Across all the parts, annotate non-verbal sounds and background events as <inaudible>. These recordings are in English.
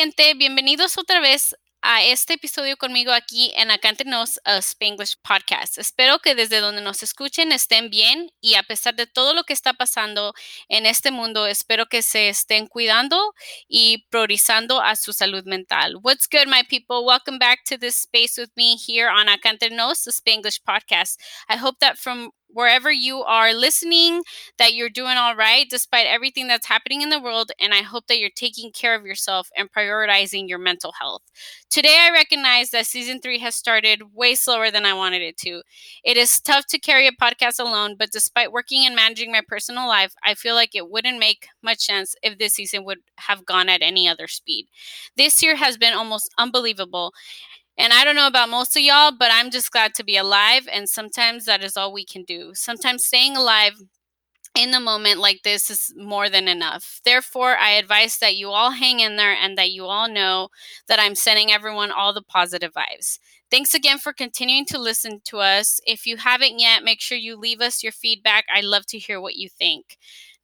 gente, bienvenidos otra vez a este episodio conmigo aquí en Acántenos a Spanglish Podcast. Espero que desde donde nos escuchen estén bien y a pesar de todo lo que está pasando en este mundo, espero que se estén cuidando y priorizando a su salud mental. What's good, my people? Welcome back to this space with me here on Acántenos, the Spanglish Podcast. I hope that from wherever you are listening that you're doing all right despite everything that's happening in the world and i hope that you're taking care of yourself and prioritizing your mental health. Today i recognize that season three has started way slower than i wanted it to. It is tough to carry a podcast alone but despite working and managing my personal life i feel like it wouldn't make much sense if this season would have gone at any other speed. This year has been almost unbelievable and I don't know about most of y'all, but I'm just glad to be alive. And sometimes that is all we can do. Sometimes staying alive in the moment like this is more than enough. Therefore, I advise that you all hang in there and that you all know that I'm sending everyone all the positive vibes. Thanks again for continuing to listen to us. If you haven't yet, make sure you leave us your feedback. I love to hear what you think.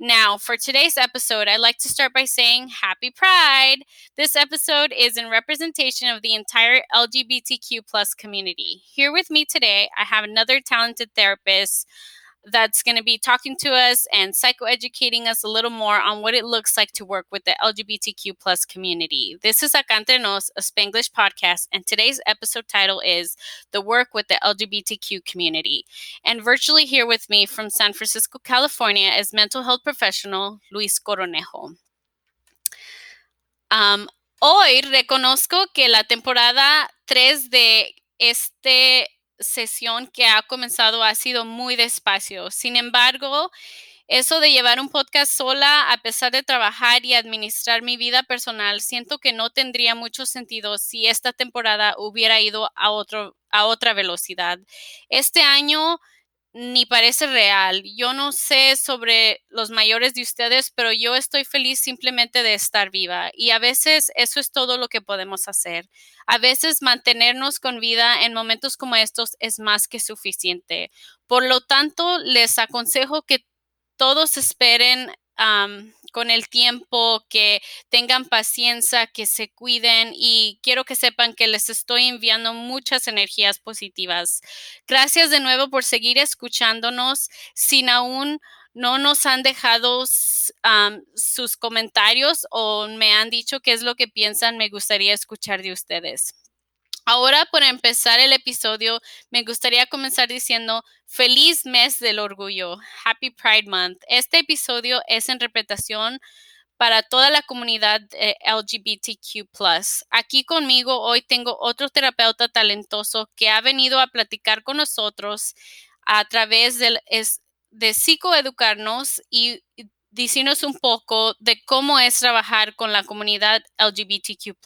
Now, for today's episode, I'd like to start by saying Happy Pride. This episode is in representation of the entire LGBTQ plus community. Here with me today, I have another talented therapist that's going to be talking to us and psychoeducating us a little more on what it looks like to work with the LGBTQ plus community. This is Acá Entre Nos, a Spanglish podcast, and today's episode title is The Work with the LGBTQ Community. And virtually here with me from San Francisco, California is mental health professional Luis Cornejo. Um, hoy reconozco que la temporada 3 de este sesión que ha comenzado ha sido muy despacio. Sin embargo, eso de llevar un podcast sola, a pesar de trabajar y administrar mi vida personal, siento que no tendría mucho sentido si esta temporada hubiera ido a, otro, a otra velocidad. Este año ni parece real. Yo no sé sobre los mayores de ustedes, pero yo estoy feliz simplemente de estar viva y a veces eso es todo lo que podemos hacer. A veces mantenernos con vida en momentos como estos es más que suficiente. Por lo tanto, les aconsejo que todos esperen con el tiempo, que tengan paciencia, que se cuiden y quiero que sepan que les estoy enviando muchas energías positivas. Gracias de nuevo por seguir escuchándonos. Sin aún no nos han dejado sus comentarios o me han dicho qué es lo que piensan, me gustaría escuchar de ustedes. Ahora, para empezar el episodio, me gustaría comenzar diciendo feliz mes del orgullo, Happy Pride Month. Este episodio es en interpretación para toda la comunidad LGBTQ. Aquí conmigo hoy tengo otro terapeuta talentoso que ha venido a platicar con nosotros a través del, de psicoeducarnos y decirnos un poco de cómo es trabajar con la comunidad LGBTQ.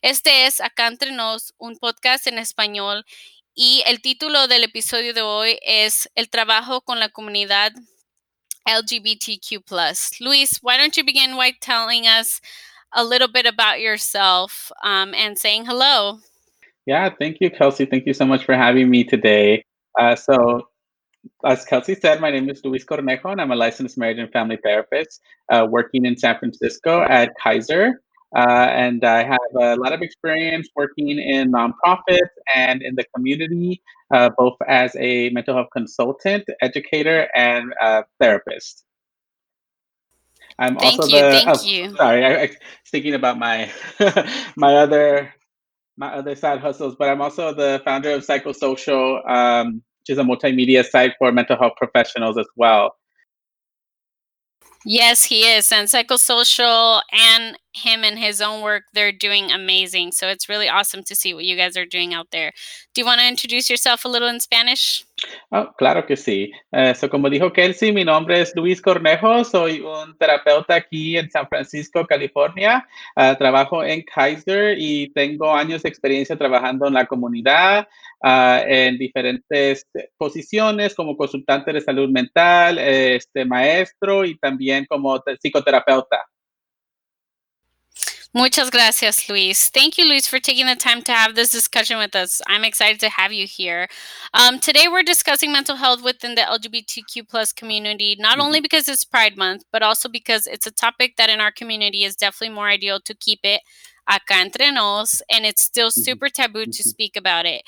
Este es Acá entre nos, un podcast en español y el título del episodio de hoy es El trabajo con la comunidad LGBTQ. Luis, why don't you begin by telling us a little bit about yourself um, and saying hello? Yeah, thank you, Kelsey. Thank you so much for having me today. Uh, so, as Kelsey said, my name is Luis Cornejo, and I'm a licensed marriage and family therapist uh, working in San Francisco at Kaiser. Uh, and I have a lot of experience working in nonprofits and in the community, uh, both as a mental health consultant, educator, and uh, therapist. I'm thank also you, the. Thank oh, you. Sorry, I, I was thinking about my <laughs> my other my other side hustles, but I'm also the founder of Psychosocial. Um, which is a multimedia site for mental health professionals as well. Yes, he is. And Psychosocial and him and his own work, they're doing amazing. So it's really awesome to see what you guys are doing out there. Do you want to introduce yourself a little in Spanish? Oh, claro que sí. Uh, so como dijo Kelsey, mi nombre es Luis Cornejo, soy un terapeuta aquí en San Francisco, California. Uh, trabajo en Kaiser y tengo años de experiencia trabajando en la comunidad, uh, en diferentes posiciones como consultante de salud mental, este maestro y también como psicoterapeuta. Muchas gracias, Luis. Thank you, Luis, for taking the time to have this discussion with us. I'm excited to have you here. Um, today, we're discussing mental health within the LGBTQ plus community, not mm-hmm. only because it's Pride Month, but also because it's a topic that in our community is definitely more ideal to keep it acá entre nos, and it's still super taboo to speak about it.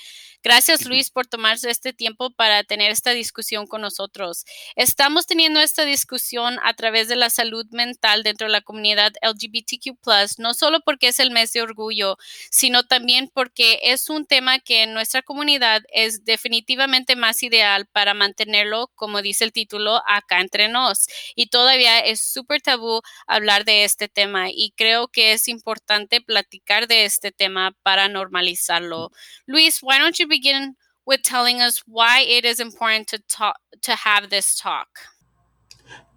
Gracias Luis por tomarse este tiempo para tener esta discusión con nosotros. Estamos teniendo esta discusión a través de la salud mental dentro de la comunidad LGBTQ, no solo porque es el mes de orgullo, sino también porque es un tema que en nuestra comunidad es definitivamente más ideal para mantenerlo, como dice el título, acá entre nos. Y todavía es súper tabú hablar de este tema y creo que es importante platicar de este tema para normalizarlo. Luis, why don't you begin with telling us why it is important to talk to have this talk.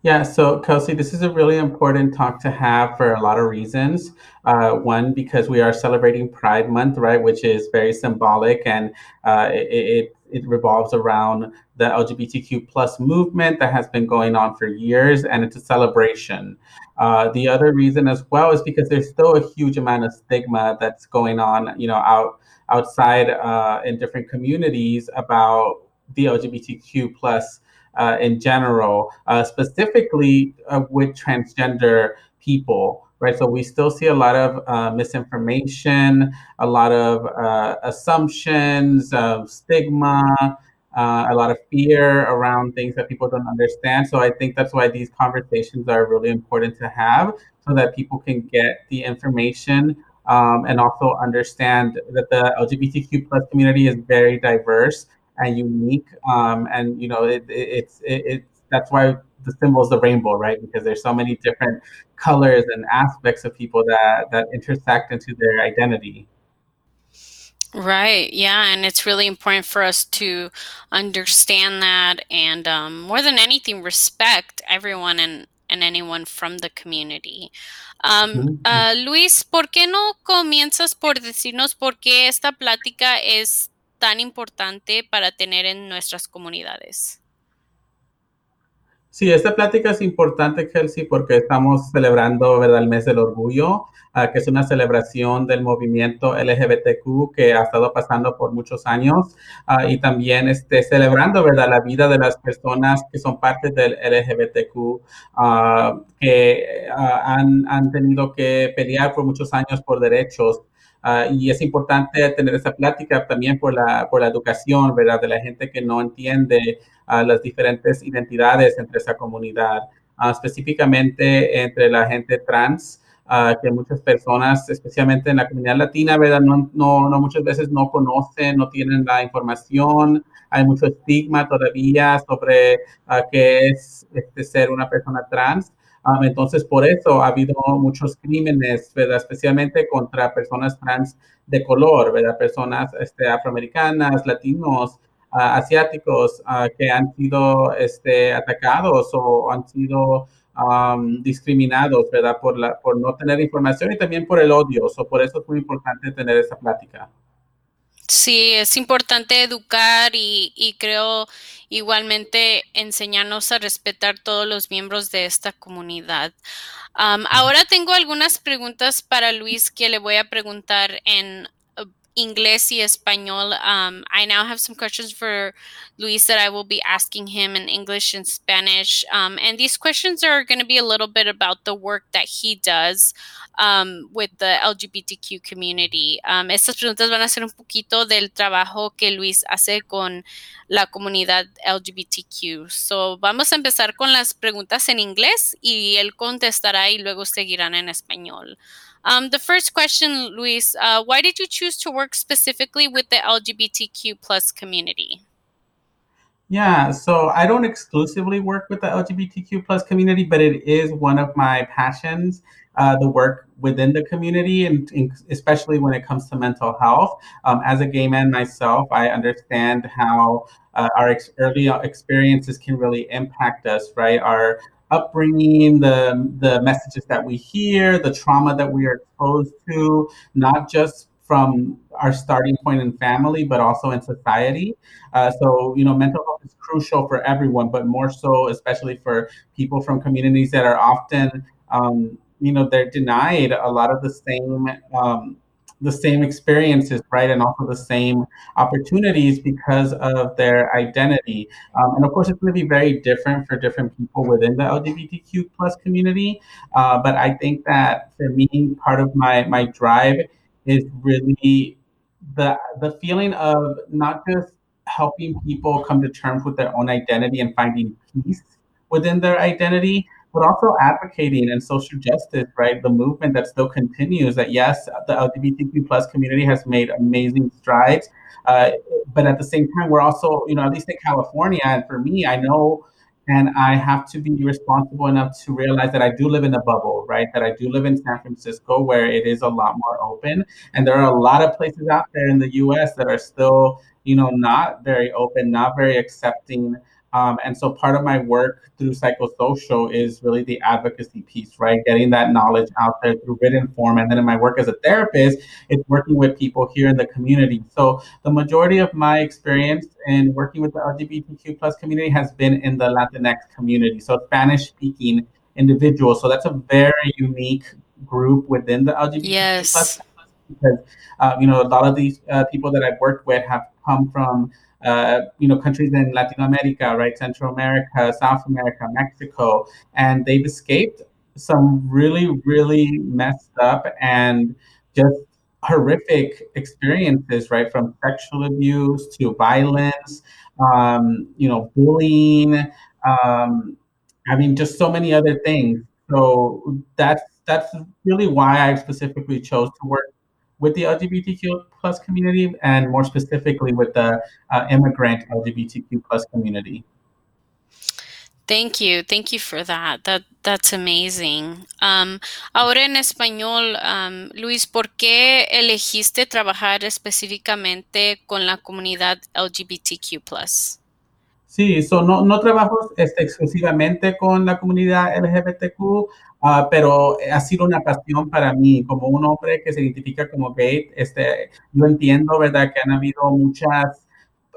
Yeah, so Kelsey, this is a really important talk to have for a lot of reasons. Uh, one, because we are celebrating Pride Month, right, which is very symbolic and uh, it, it, it revolves around the LGBTQ plus movement that has been going on for years, and it's a celebration. Uh, the other reason as well is because there's still a huge amount of stigma that's going on, you know, out outside uh, in different communities about the LGBTQ plus uh, in general, uh, specifically uh, with transgender people, right? So we still see a lot of uh, misinformation, a lot of uh, assumptions, stigma, uh, a lot of fear around things that people don't understand. So I think that's why these conversations are really important to have so that people can get the information um, and also understand that the LGBTQ plus community is very diverse and unique. Um, and you know, it, it, it's it, it's that's why the symbol is the rainbow, right? Because there's so many different colors and aspects of people that that intersect into their identity. Right. Yeah. And it's really important for us to understand that and um, more than anything, respect everyone and, and anyone from the community. Um, uh, Luis, ¿por qué no comienzas por decirnos por qué esta plática es tan importante para tener en nuestras comunidades? Sí, esta plática es importante, Kelsey, porque estamos celebrando ¿verdad? el mes del orgullo, uh, que es una celebración del movimiento LGBTQ que ha estado pasando por muchos años uh, y también este, celebrando ¿verdad? la vida de las personas que son parte del LGBTQ, uh, que han, han tenido que pelear por muchos años por derechos. Uh, y es importante tener esa plática también por la, por la educación, ¿verdad? De la gente que no entiende uh, las diferentes identidades entre esa comunidad, uh, específicamente entre la gente trans, que muchas personas, especialmente en la comunidad latina, ¿verdad? No, no, no muchas veces no conocen, no tienen la información, hay mucho estigma todavía sobre qué es este, ser una persona trans. Um, entonces, por eso ha habido muchos crímenes, ¿verdad? Especialmente contra personas trans de color, ¿verdad? Personas este, afroamericanas, latinos, uh, asiáticos que han sido este, atacados o han sido um, discriminados, ¿verdad? Por, la, por no tener información y también por el odio. So, por eso es muy importante tener esa plática. Sí, es importante educar y, y, creo igualmente enseñarnos a respetar todos los miembros de esta comunidad. Um, ahora tengo algunas preguntas para Luis que le voy a preguntar en English y español. Um, I now have some questions for Luis that I will be asking him in English and Spanish. Um, and these questions are going to be a little bit about the work that he does um, with the LGBTQ community. Um, estas preguntas van a ser un poquito del trabajo que Luis hace con la comunidad LGBTQ. So, vamos a empezar con las preguntas en inglés y él contestará y luego seguirán en español. Um, the first question, Luis, uh, why did you choose to work specifically with the LGBTQ plus community? Yeah, so I don't exclusively work with the LGBTQ plus community, but it is one of my passions. Uh, the work within the community, and, and, especially when it comes to mental health. Um, as a gay man myself, I understand how uh, our ex- early experiences can really impact us, right? Our upbringing, the the messages that we hear, the trauma that we are exposed to, not just from our starting point in family, but also in society. Uh, so, you know, mental health is crucial for everyone, but more so, especially for people from communities that are often, um, you know, they're denied a lot of the same um, the same experiences, right, and also the same opportunities because of their identity. Um, and of course, it's going to be very different for different people within the LGBTQ plus community. Uh, but I think that for me, part of my my drive is really the the feeling of not just helping people come to terms with their own identity and finding peace within their identity, but also advocating and social justice, right? The movement that still continues. That yes, the LGBTQ plus community has made amazing strides, uh, but at the same time, we're also, you know, at least in California, and for me, I know. And I have to be responsible enough to realize that I do live in a bubble, right? That I do live in San Francisco where it is a lot more open. And there are a lot of places out there in the US that are still you know, not very open, not very accepting. Um, and so part of my work through psychosocial is really the advocacy piece, right? Getting that knowledge out there through written form. And then in my work as a therapist, it's working with people here in the community. So the majority of my experience in working with the LGBTQ plus community has been in the Latinx community. So Spanish speaking individuals. So that's a very unique group within the LGBTQ yes. plus because uh, you know a lot of these uh, people that I've worked with have come from you know countries in Latin America, right, Central America, South America, Mexico, and they've escaped some really really messed up and just horrific experiences, right, from sexual abuse to violence, um, you know, bullying. Um, I mean, just so many other things. So that's that's really why I specifically chose to work with the LGBTQ plus community and more specifically with the uh, immigrant LGBTQ plus community. Thank you, thank you for that. That that's amazing. Um, ahora en español, um, Luis, ¿por qué elegiste trabajar específicamente con la comunidad LGBTQ plus? Sí, so no, no trabajo este, exclusivamente con la comunidad LGBTQ, Uh, pero ha sido una pasión para mí, como un hombre que se identifica como gay, este, yo entiendo, ¿verdad?, que han habido muchas,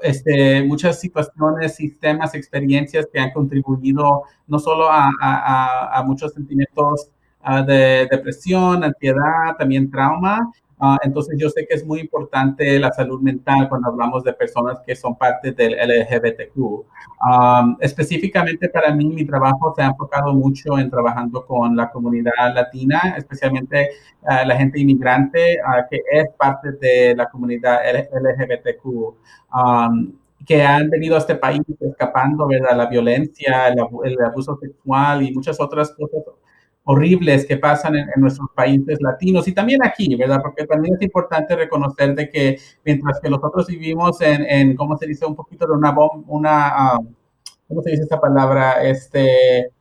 este, muchas situaciones, sistemas, experiencias que han contribuido no solo a, muchos sentimientos uh, de depresión, ansiedad, también trauma, Uh, entonces yo sé que es muy importante la salud mental cuando hablamos de personas que son parte del LGBTQ. Um, específicamente para mí mi trabajo se ha enfocado mucho en trabajando con la comunidad latina, especialmente uh, la gente inmigrante uh, que es parte de la comunidad LGBTQ. Um, que han venido a este país escapando de la violencia, el abuso sexual y muchas otras cosas horribles que pasan en, nuestros países latinos y también aquí, ¿verdad? Porque también es importante reconocer de que mientras que nosotros vivimos en, en ¿cómo se dice? Un poquito de una bomba, una, um, ¿cómo se dice esta palabra? Este,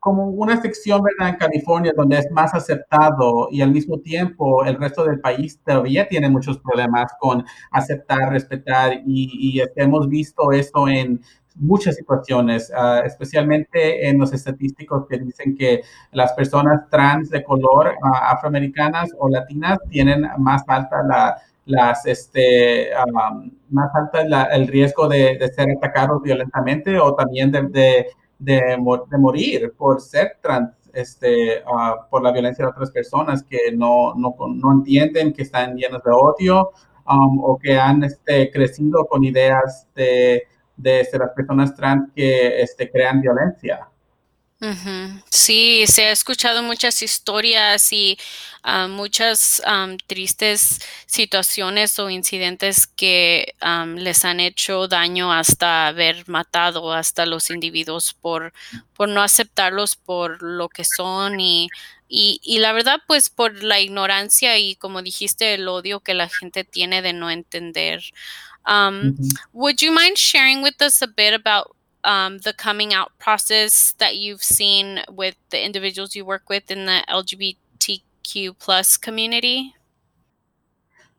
como una sección, ¿verdad? En California donde es más aceptado y al mismo tiempo el resto del país todavía tiene muchos problemas con aceptar, respetar y, y hemos visto eso en muchas situaciones, uh, especialmente en los estadísticos que dicen que las personas trans de color uh, afroamericanas o latinas tienen más alta la, las, este, um, más alta la, el riesgo de, de, ser atacados violentamente o también de, de, de, morir por ser trans. Este, uh, por la violencia de otras personas que no, no, no entienden que están llenos de odio um, o que han este, crecido con ideas de, de este, las personas trans que este, crean violencia. Sí, se ha escuchado muchas historias y uh, muchas tristes situaciones o incidentes que les han hecho daño hasta haber matado hasta los individuos por, por no aceptarlos por lo que son y, y, y, la verdad pues por la ignorancia y como dijiste el odio que la gente tiene de no entender. Um, mm-hmm. Would you mind sharing with us a bit about um, the coming out process that you've seen with the individuals you work with in the LGBTQ plus community?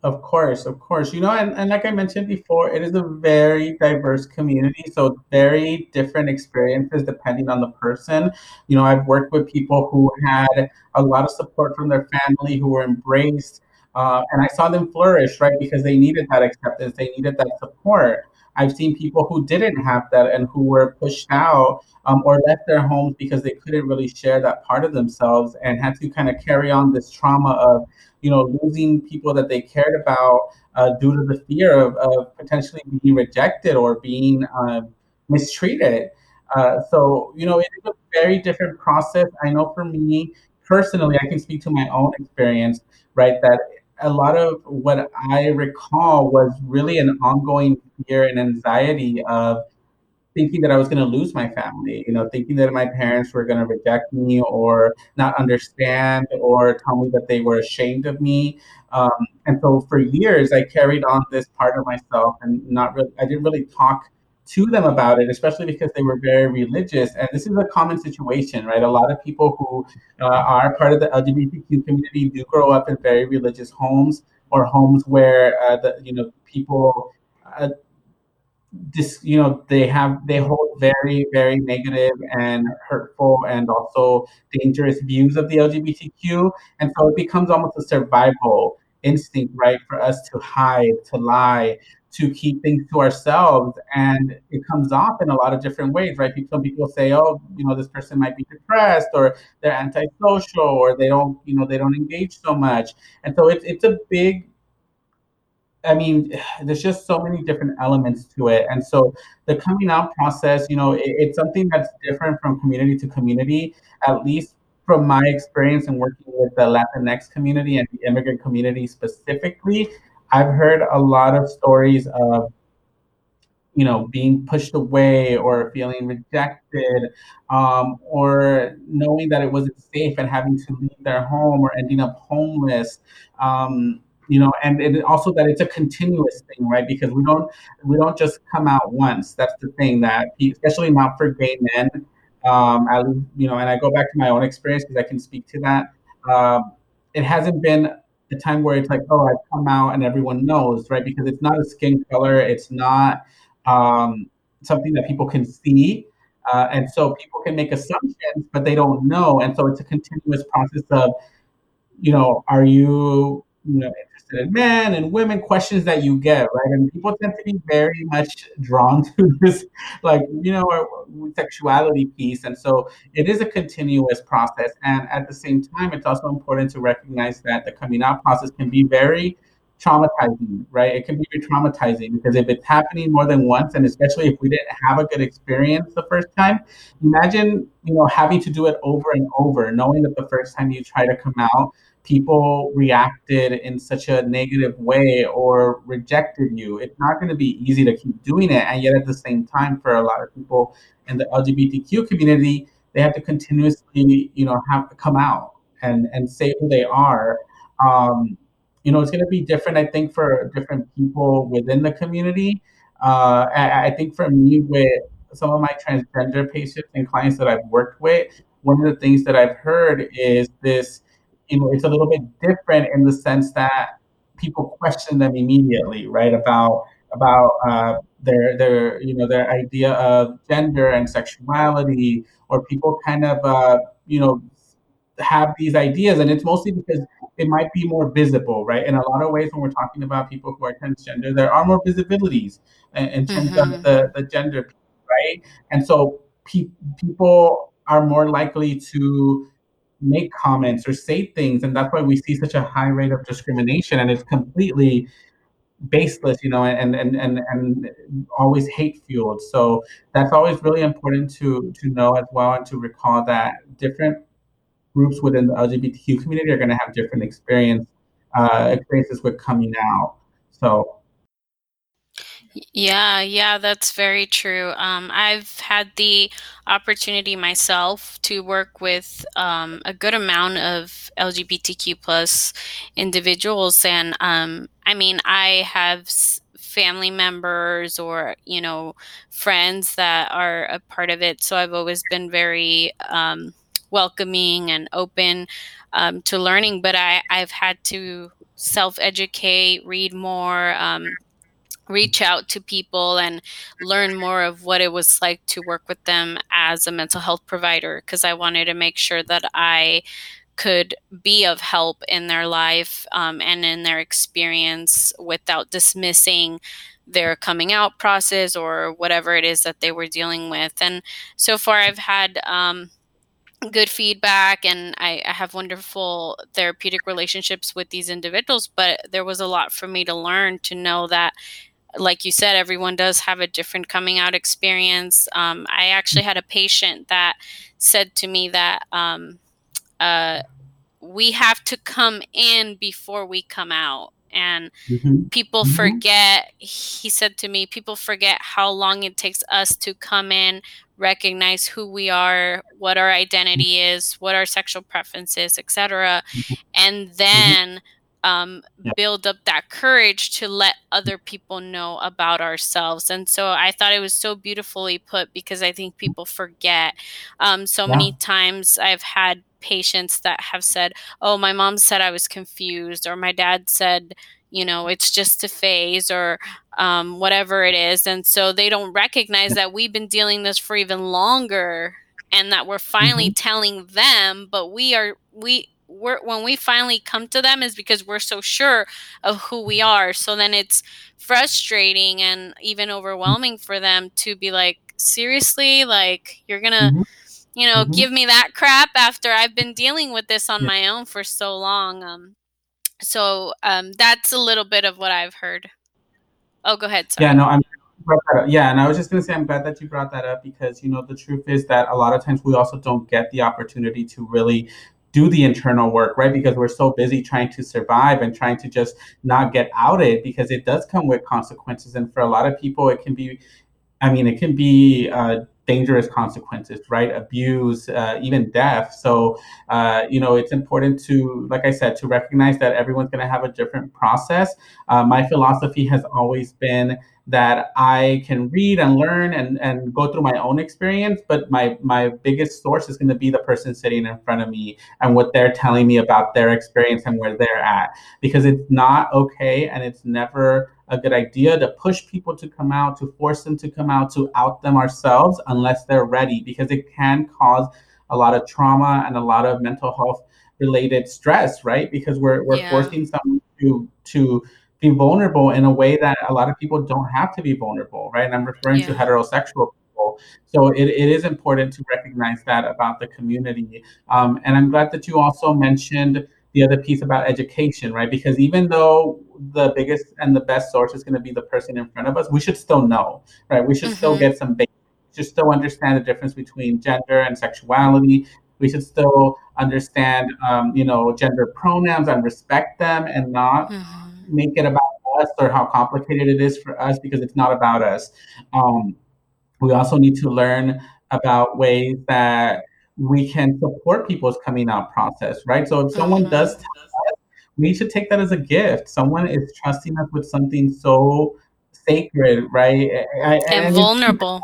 Of course, of course. You know, and, and like I mentioned before, it is a very diverse community. So, very different experiences depending on the person. You know, I've worked with people who had a lot of support from their family, who were embraced, uh, and I saw them flourish, right? Because they needed that acceptance, they needed that support. I've seen people who didn't have that and who were pushed out um, or left their homes because they couldn't really share that part of themselves and had to kind of carry on this trauma of, you know, losing people that they cared about uh, due to the fear of, of, potentially being rejected or being uh, mistreated. Uh, so, you know, it is a very different process. I know for me personally, I can speak to my own experience, right? That a lot of what I recall was really an ongoing fear and anxiety of thinking that I was going to lose my family, you know, thinking that my parents were going to reject me or not understand or tell me that they were ashamed of me. Um, and so for years, I carried on this part of myself and not really, I didn't really talk to them about it, especially because they were very religious. And this is a common situation, right? A lot of people who uh, are part of the LGBTQ community do grow up in very religious homes or homes where uh, the you know people uh, you know they have they hold very very negative and hurtful and also dangerous views of the lgbtq and so it becomes almost a survival instinct right for us to hide to lie to keep things to ourselves and it comes off in a lot of different ways right some people say oh you know this person might be depressed or they're antisocial or they don't you know they don't engage so much and so it's, it's a big I mean, <sighs> there's just so many different elements to it. And so the coming out process, you know, it, it's something that's different from community to community, at least from my experience in working with the Latinx community and the immigrant community specifically. I've heard a lot of stories of, you know, being pushed away or feeling rejected, um, or knowing that it wasn't safe and having to leave their home or ending up homeless. Um, you know and also that it's a continuous thing right because we don't we don't just come out once that's the thing that especially not for gay men um I, you know and i go back to my own experience because i can speak to that um, it hasn't been a time where it's like oh i come out and everyone knows right? Because it's not a skin color it's not um, something that people can see uh, and so people can make assumptions but they don't know and so it's a continuous process of you know are you you know interested in men and women questions that you get right? And people tend to be very much drawn <laughs> to this like you know sexuality piece. And so it is a continuous process. And at the same time it's also important to recognize that the coming out process can be very traumatizing right? It can be traumatizing because if it's happening more than once and especially if we didn't have a good experience the first time imagine you know having to do it over and over knowing that the first time you try to come out people reacted in such a negative way or rejected you. It's not going to be easy to keep doing it. And yet, at the same time, for a lot of people in the LGBTQ community, they have to continuously, you know, have to come out and and say who they are. Um, you know, it's going to be different. I think for different people within the community. Uh, I, I think for me, with some of my transgender patients and clients that I've worked with, one of the things that I've heard is this you know, it's a little bit different in the sense that people question them immediately, right? About about uh, their their you know their idea of gender and sexuality, or people kind of uh, you know have these ideas, and it's mostly because it might be more visible, right? In a lot of ways, when we're talking about people who are transgender, there are more visibilities in, in terms mm-hmm. of the, the gender, right? And so pe- people are more likely to make comments or say things and that's why we see such a high rate of discrimination and it's completely baseless you know and and and, and always hate fueled. So that's always really important to to know as well and to recall that different groups within the lgbtq community are going to have different experience uh, experiences with coming out. So yeah, yeah, that's very true. Um, I've had the opportunity myself to work with um, a good amount of LGBTQ plus individuals, and um, I mean, I have family members or you know friends that are a part of it. So I've always been very um, welcoming and open um, to learning. But I I've had to self educate, read more um, reach out to people and learn more of what it was like to work with them as a mental health provider because I wanted to make sure that I could be of help in their life um, and in their experience without dismissing their coming out process or whatever it is that they were dealing with. And so far, I've had um, good feedback and I, I, have wonderful therapeutic relationships with these individuals, but there was a lot for me to learn to know that. Like you said, everyone does have a different coming out experience. Um, I actually had a patient that said to me that um, uh, we have to come in before we come out and mm-hmm. people mm-hmm. forget he said to me people forget how long it takes us to come in recognize who we are what our identity is what our sexual preferences etc mm-hmm. and mm-hmm. Um, yeah. build up that courage to let other people know about ourselves. And so I thought it was so beautifully put because I think people forget. Um, so yeah. many times I've had patients that have said, "Oh, my mom said I was confused," or my dad said, you know, it's just a phase or um, whatever it is. And so they don't recognize that we've been dealing this for even longer and that we're finally mm-hmm. telling them, but we are, we, we're, when we finally come to them is because we're so sure of who we are. So then it's frustrating and even overwhelming for them to be like, seriously, like you're gonna, mm-hmm you know, mm-hmm. give me that crap after I've been dealing with this on yeah. my own for so long. Um, so um, that's a little bit of what I've heard. Oh, go ahead. Sorry. Yeah, no, I'm. Yeah, and I was just gonna say I'm glad that you brought that up because you know the truth is that a lot of times we also don't get the opportunity to really do the internal work, right? Because we're so busy trying to survive and trying to just not get outed because it does come with consequences. And for a lot of people, it can be, I mean, it can be uh, dangerous consequences, right? Abuse, uh, even death. So, uh, you know, it's important to, like I said, to recognize that everyone's going to have a different process. Uh, my philosophy has always been that I can read and learn and, and go through my own experience, but my, my biggest source is going to be the person sitting in front of me and what they're telling me about their experience and where they're at. Because it's not okay and it's never a good idea to push people to come out, to force them to come out, to out them ourselves unless they're ready, because it can cause a lot of trauma and a lot of mental health related stress, right? Because we're, we're yeah. forcing someone to to be vulnerable in a way that a lot of people don't have to be vulnerable, right? And I'm referring yeah. to heterosexual people. So it, it is important to recognize that about the community. Um, and I'm glad that you also mentioned the other piece about education, right? Because even though the biggest and the best source is going to be the person in front of us, we should still know, right? We should mm-hmm. still get some basic, should still understand the difference between gender and sexuality. We should still understand, um, you know, gender pronouns and respect them and not mm-hmm. Make it about us or how complicated it is for us because it's not about us. Um, we also need to learn about ways that we can support people's coming out process, right? So if someone mm-hmm. does tell us, we should take that as a gift. Someone is trusting us with something so sacred, right? And, and vulnerable.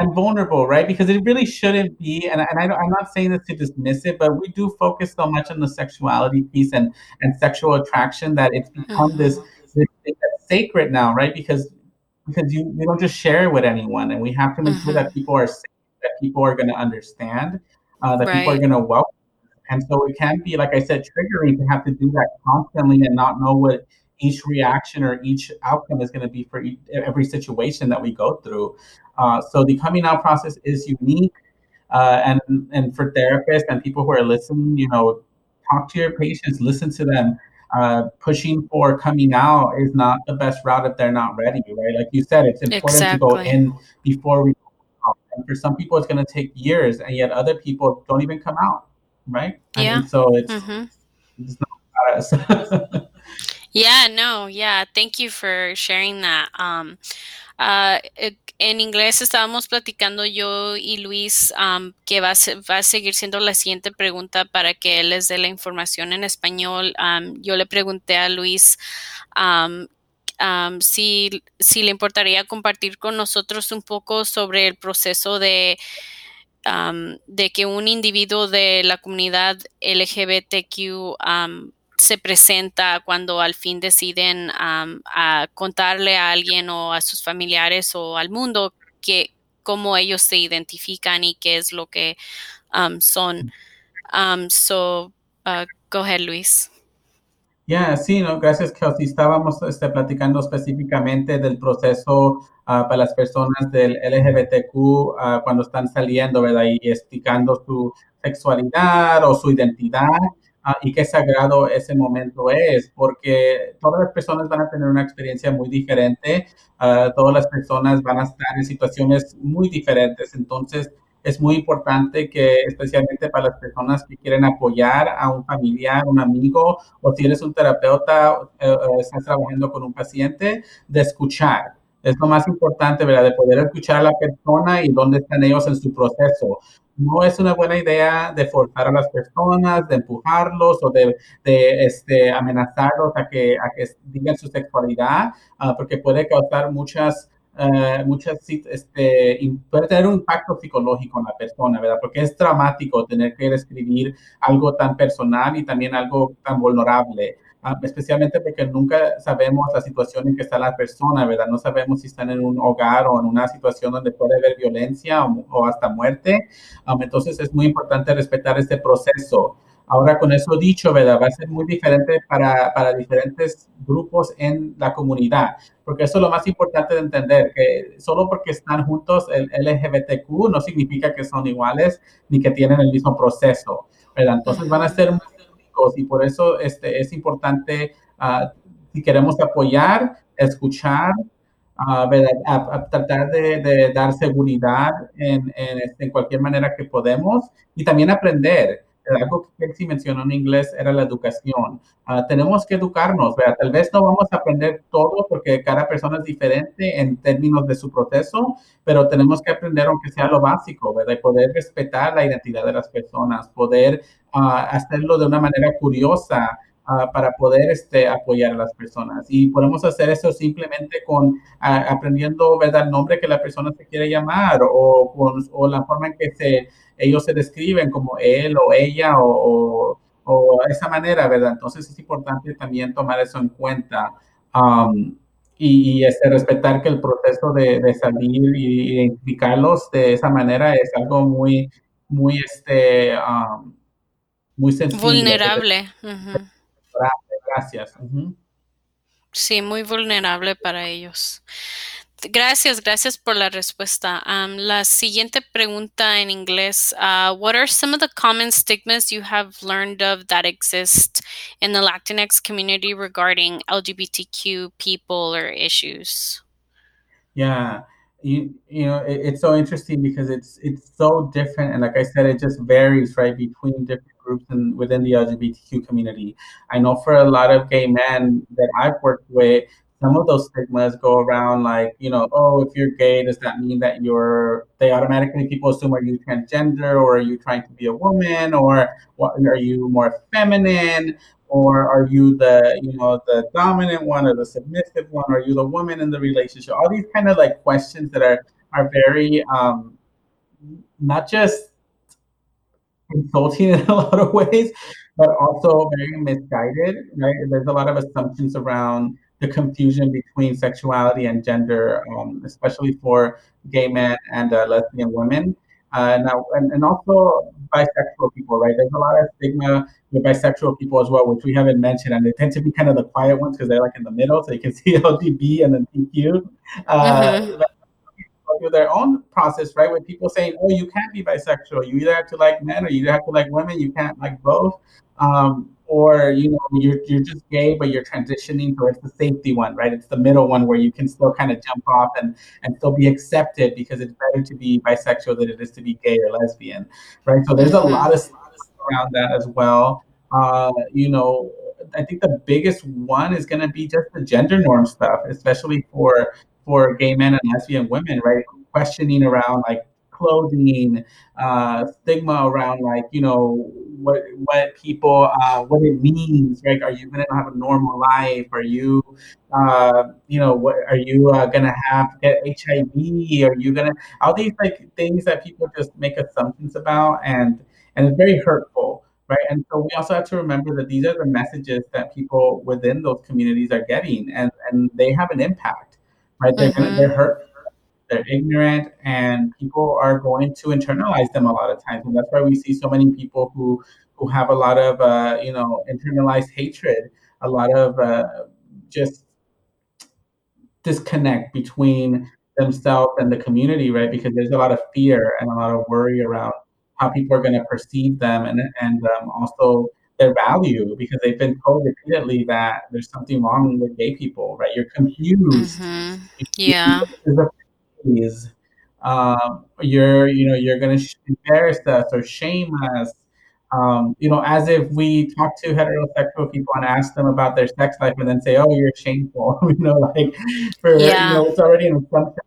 And vulnerable, right? Because it really shouldn't be. And, and I, am not saying this to dismiss it, but we do focus so much on the sexuality piece and, and sexual attraction that it's become mm-hmm. this, this thing sacred now, right? Because because you, you don't just share it with anyone, and we have to make mm-hmm. sure that people are safe that people are going to understand, uh, that right. people are going to welcome. And so it can be, like I said, triggering to have to do that constantly and not know what each reaction or each outcome is going to be for each, every situation that we go through. Uh, so the coming out process is unique. Uh, and and for therapists and people who are listening, you know, talk to your patients, listen to them. Uh, pushing for coming out is not the best route if they're not ready, right? Like you said, it's important exactly. to go in before we and for some people, it's going to take years, and yet other people don't even come out, right? Yeah. And so it's, mm-hmm. it's not about us. <laughs> yeah, no, yeah. Thank you for sharing that. Um, uh, en inglés estábamos platicando yo y Luis um, que va a, va a, seguir siendo la siguiente pregunta para que él les dé la información en español. Um, yo le pregunté a Luis um, si, le importaría compartir con nosotros un poco sobre el proceso de, de que un individuo de la comunidad LGBTQ se presenta cuando al fin deciden a contarle a alguien o a sus familiares o al mundo que cómo ellos se identifican y qué es lo que son. so, uh, go ahead, Luis. Yeah, sí, no, gracias, Kelsey. Estábamos este, platicando específicamente del proceso uh, para las personas del LGBTQ uh, cuando están saliendo, ¿verdad? Y explicando su sexualidad o su identidad uh, y qué sagrado ese momento es, porque todas las personas van a tener una experiencia muy diferente, todas las personas van a estar en situaciones muy diferentes, entonces es muy importante que, especialmente para las personas que quieren apoyar a un familiar, un amigo, o si eres un terapeuta, eh, eh, estás trabajando con un paciente, de escuchar. Es lo más importante, ¿verdad? De poder escuchar a la persona y dónde están ellos en su proceso. No es una buena idea de forzar a las personas, de empujarlos o de, este, amenazarlos a que, a que digan su sexualidad, uh, porque puede causar muchas uh, muchas, este, puede tener un impacto psicológico en la persona, ¿verdad? Porque es dramático tener que describir algo tan personal y también algo tan vulnerable. Uh, especialmente porque nunca sabemos la situación en que está la persona, ¿verdad? No sabemos si están en un hogar o en una situación donde puede haber violencia o, o hasta muerte. Um, entonces es muy importante respetar este proceso. Ahora, con eso dicho, ¿verdad? Va a ser muy diferente para, para, diferentes grupos en la comunidad, porque eso es lo más importante de entender, que solo porque están juntos el LGBTQ no significa que son iguales ni que tienen el mismo proceso, ¿verdad? Entonces van a ser muy y por eso este, es importante, uh, si queremos apoyar, escuchar, uh. A, a tratar de, de, dar seguridad en, en, este, en cualquier manera que podemos y también aprender algo que Kelsey mencionó en inglés era la educación. Uh, tenemos que educarnos, ¿verdad? Tal vez no vamos a aprender todo porque cada persona es diferente en términos de su proceso, pero tenemos que aprender aunque sea lo básico, ¿verdad? Y poder respetar la identidad de las personas, poder hacerlo de una manera curiosa, para poder este, apoyar a las personas. Y podemos hacer eso simplemente con aprendiendo ¿verdad? el nombre que la persona se quiere llamar o, con, o la forma en que se, ellos se describen como él o ella o, o, esa manera, ¿verdad? Entonces es importante también tomar eso en cuenta. Um, y, y este, respetar que el proceso de, de salir y identificarlos de esa manera es algo muy, muy, este, um, muy sensible. Vulnerable. Uh -huh. Gracias. Uh -huh. Sí, muy vulnerable para ellos. Gracias, gracias por la respuesta. Um, la siguiente pregunta en inglés. Uh, what are some of the common stigmas you have learned of that exist in the Latinx community regarding LGBTQ people or issues? Yeah, you, you know, it, it's so interesting because it's it's so different, and like I said, it just varies right between different groups and within the LGBTQ community. I know for a lot of gay men that I've worked with, some of those stigmas go around like, you know, oh, if you're gay, does that mean that you're, they automatically, people assume, are you transgender or are you trying to be a woman or what, are you more feminine or are you the, you know, the dominant one or the submissive one? Or are you the woman in the relationship? All these kind of like questions that are, are very, um, not just insulting <laughs> in a lot of ways, but also very misguided, right? There's a lot of assumptions around the confusion between sexuality and gender, um, especially for gay men and uh, lesbian women. Uh, now, and, and also bisexual people, right? There's a lot of stigma with bisexual people as well, which we haven't mentioned, and they tend to be kind of the quiet ones because they're like in the middle, so you can <laughs> see LGB and then PQ. Uh, mm-hmm. Through their own process, right? With people saying, "Oh, you can't be bisexual. You either have to like men or you have to like women. You can't like both." Um, or you know you're you're just gay but you're transitioning towards the safety one right it's the middle one where you can still kind of jump off and and still be accepted because it's better to be bisexual than it is to be gay or lesbian right so there's a lot of around that as well uh, you know i think the biggest one is going to be just the gender norm stuff especially for for gay men and lesbian women right questioning around like clothing, uh, stigma around like you know what what people uh, what it means. Right? Are you to have a normal life? Are you uh, you know what are you uh, to have get HIV? Are you to all these like things that people just make assumptions about and and it's very hurtful. Right. And so we also have to remember that these are the messages that people within those communities are getting and, and they have an impact. Right. They're mm-hmm. gonna, they're hurt they're ignorant and people are going to internalize them a lot of times and that's why we see so many people who who have a lot of uh, you know internalized hatred a lot of uh, just disconnect between themselves and the community, right? Because there's a lot of fear and a lot of worry around how people are going to perceive them and and um, also their value because they've been told repeatedly that there's something wrong with gay people, right? You're confused. Mm-hmm. Yeah. Um, you're you know you're going to embarrass us or shame us. Um, you know, as if we talk to heterosexual people and ask them about their sex life and then say, "Oh, you're shameful," <laughs> you know, like for yeah. you know, it's already an assumption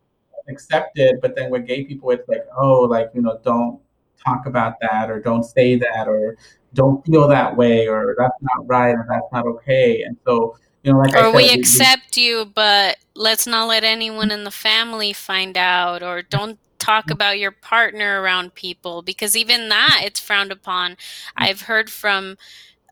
accepted. But then with gay people, it's like, oh, like you know, don't talk about that or don't say that or don't feel that way or that's not right or that's not okay. And so, you know, like or said, we accept we, you, but let's not let anyone in the family find out or don't talk mm-hmm. about your partner around people because even that it's frowned upon. Mm-hmm. I've heard from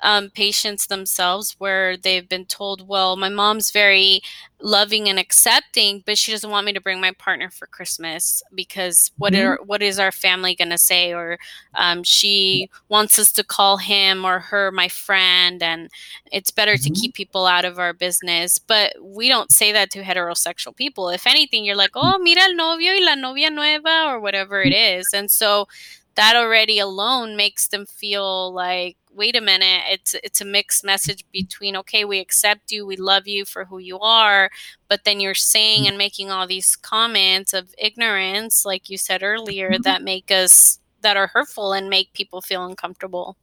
um, patients themselves where they've been told, well, my mom's very loving and accepting, but she doesn't want me to bring my partner for Christmas because what mm-hmm. are, what is our family going to say? Or um, she wants us to call him or her my friend, and it's better mm-hmm. to keep people out of our business. But we don't say that to heterosexual people. If anything, you're like, oh, mira el novio y la novia nueva, or whatever it is. And so that already alone makes them feel like wait a minute it's it's a mixed message between okay we accept you we love you for who you are but then you're saying and making all these comments of ignorance like you said earlier mm-hmm. that make us that are hurtful and make people feel uncomfortable.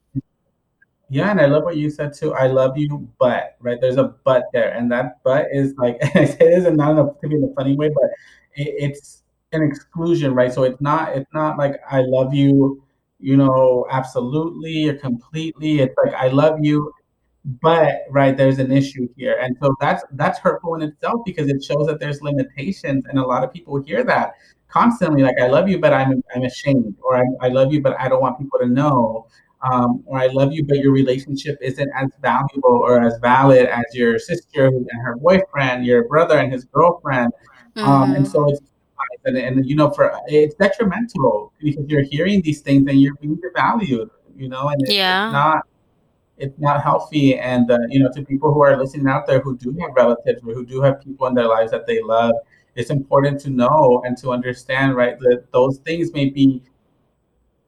Yeah and i love what you said too i love you but right? There's a but there and that but is like i <laughs> say it isn't not enough to be in a funny way but it, it's an exclusion right? So it's not it's not like i love you you know, absolutely or completely. It's like I love you, but right there's an issue here, and so that's that's hurtful in itself because it shows that there's limitations, and a lot of people hear that constantly, like I love you, but I'm I'm ashamed, or I, I love you, but I don't want people to know. Um, or I love you, but your relationship isn't as valuable or as valid as your sister and her boyfriend, your brother and his girlfriend. Mm-hmm. Um, and so it's and, and you know for it's detrimental because you're hearing these things and you're being devalued you know and yeah. it's not it's not healthy and uh, you know to people who are listening out there who do have relatives or who do have people in their lives that they love it's important to know and to understand right that those things may be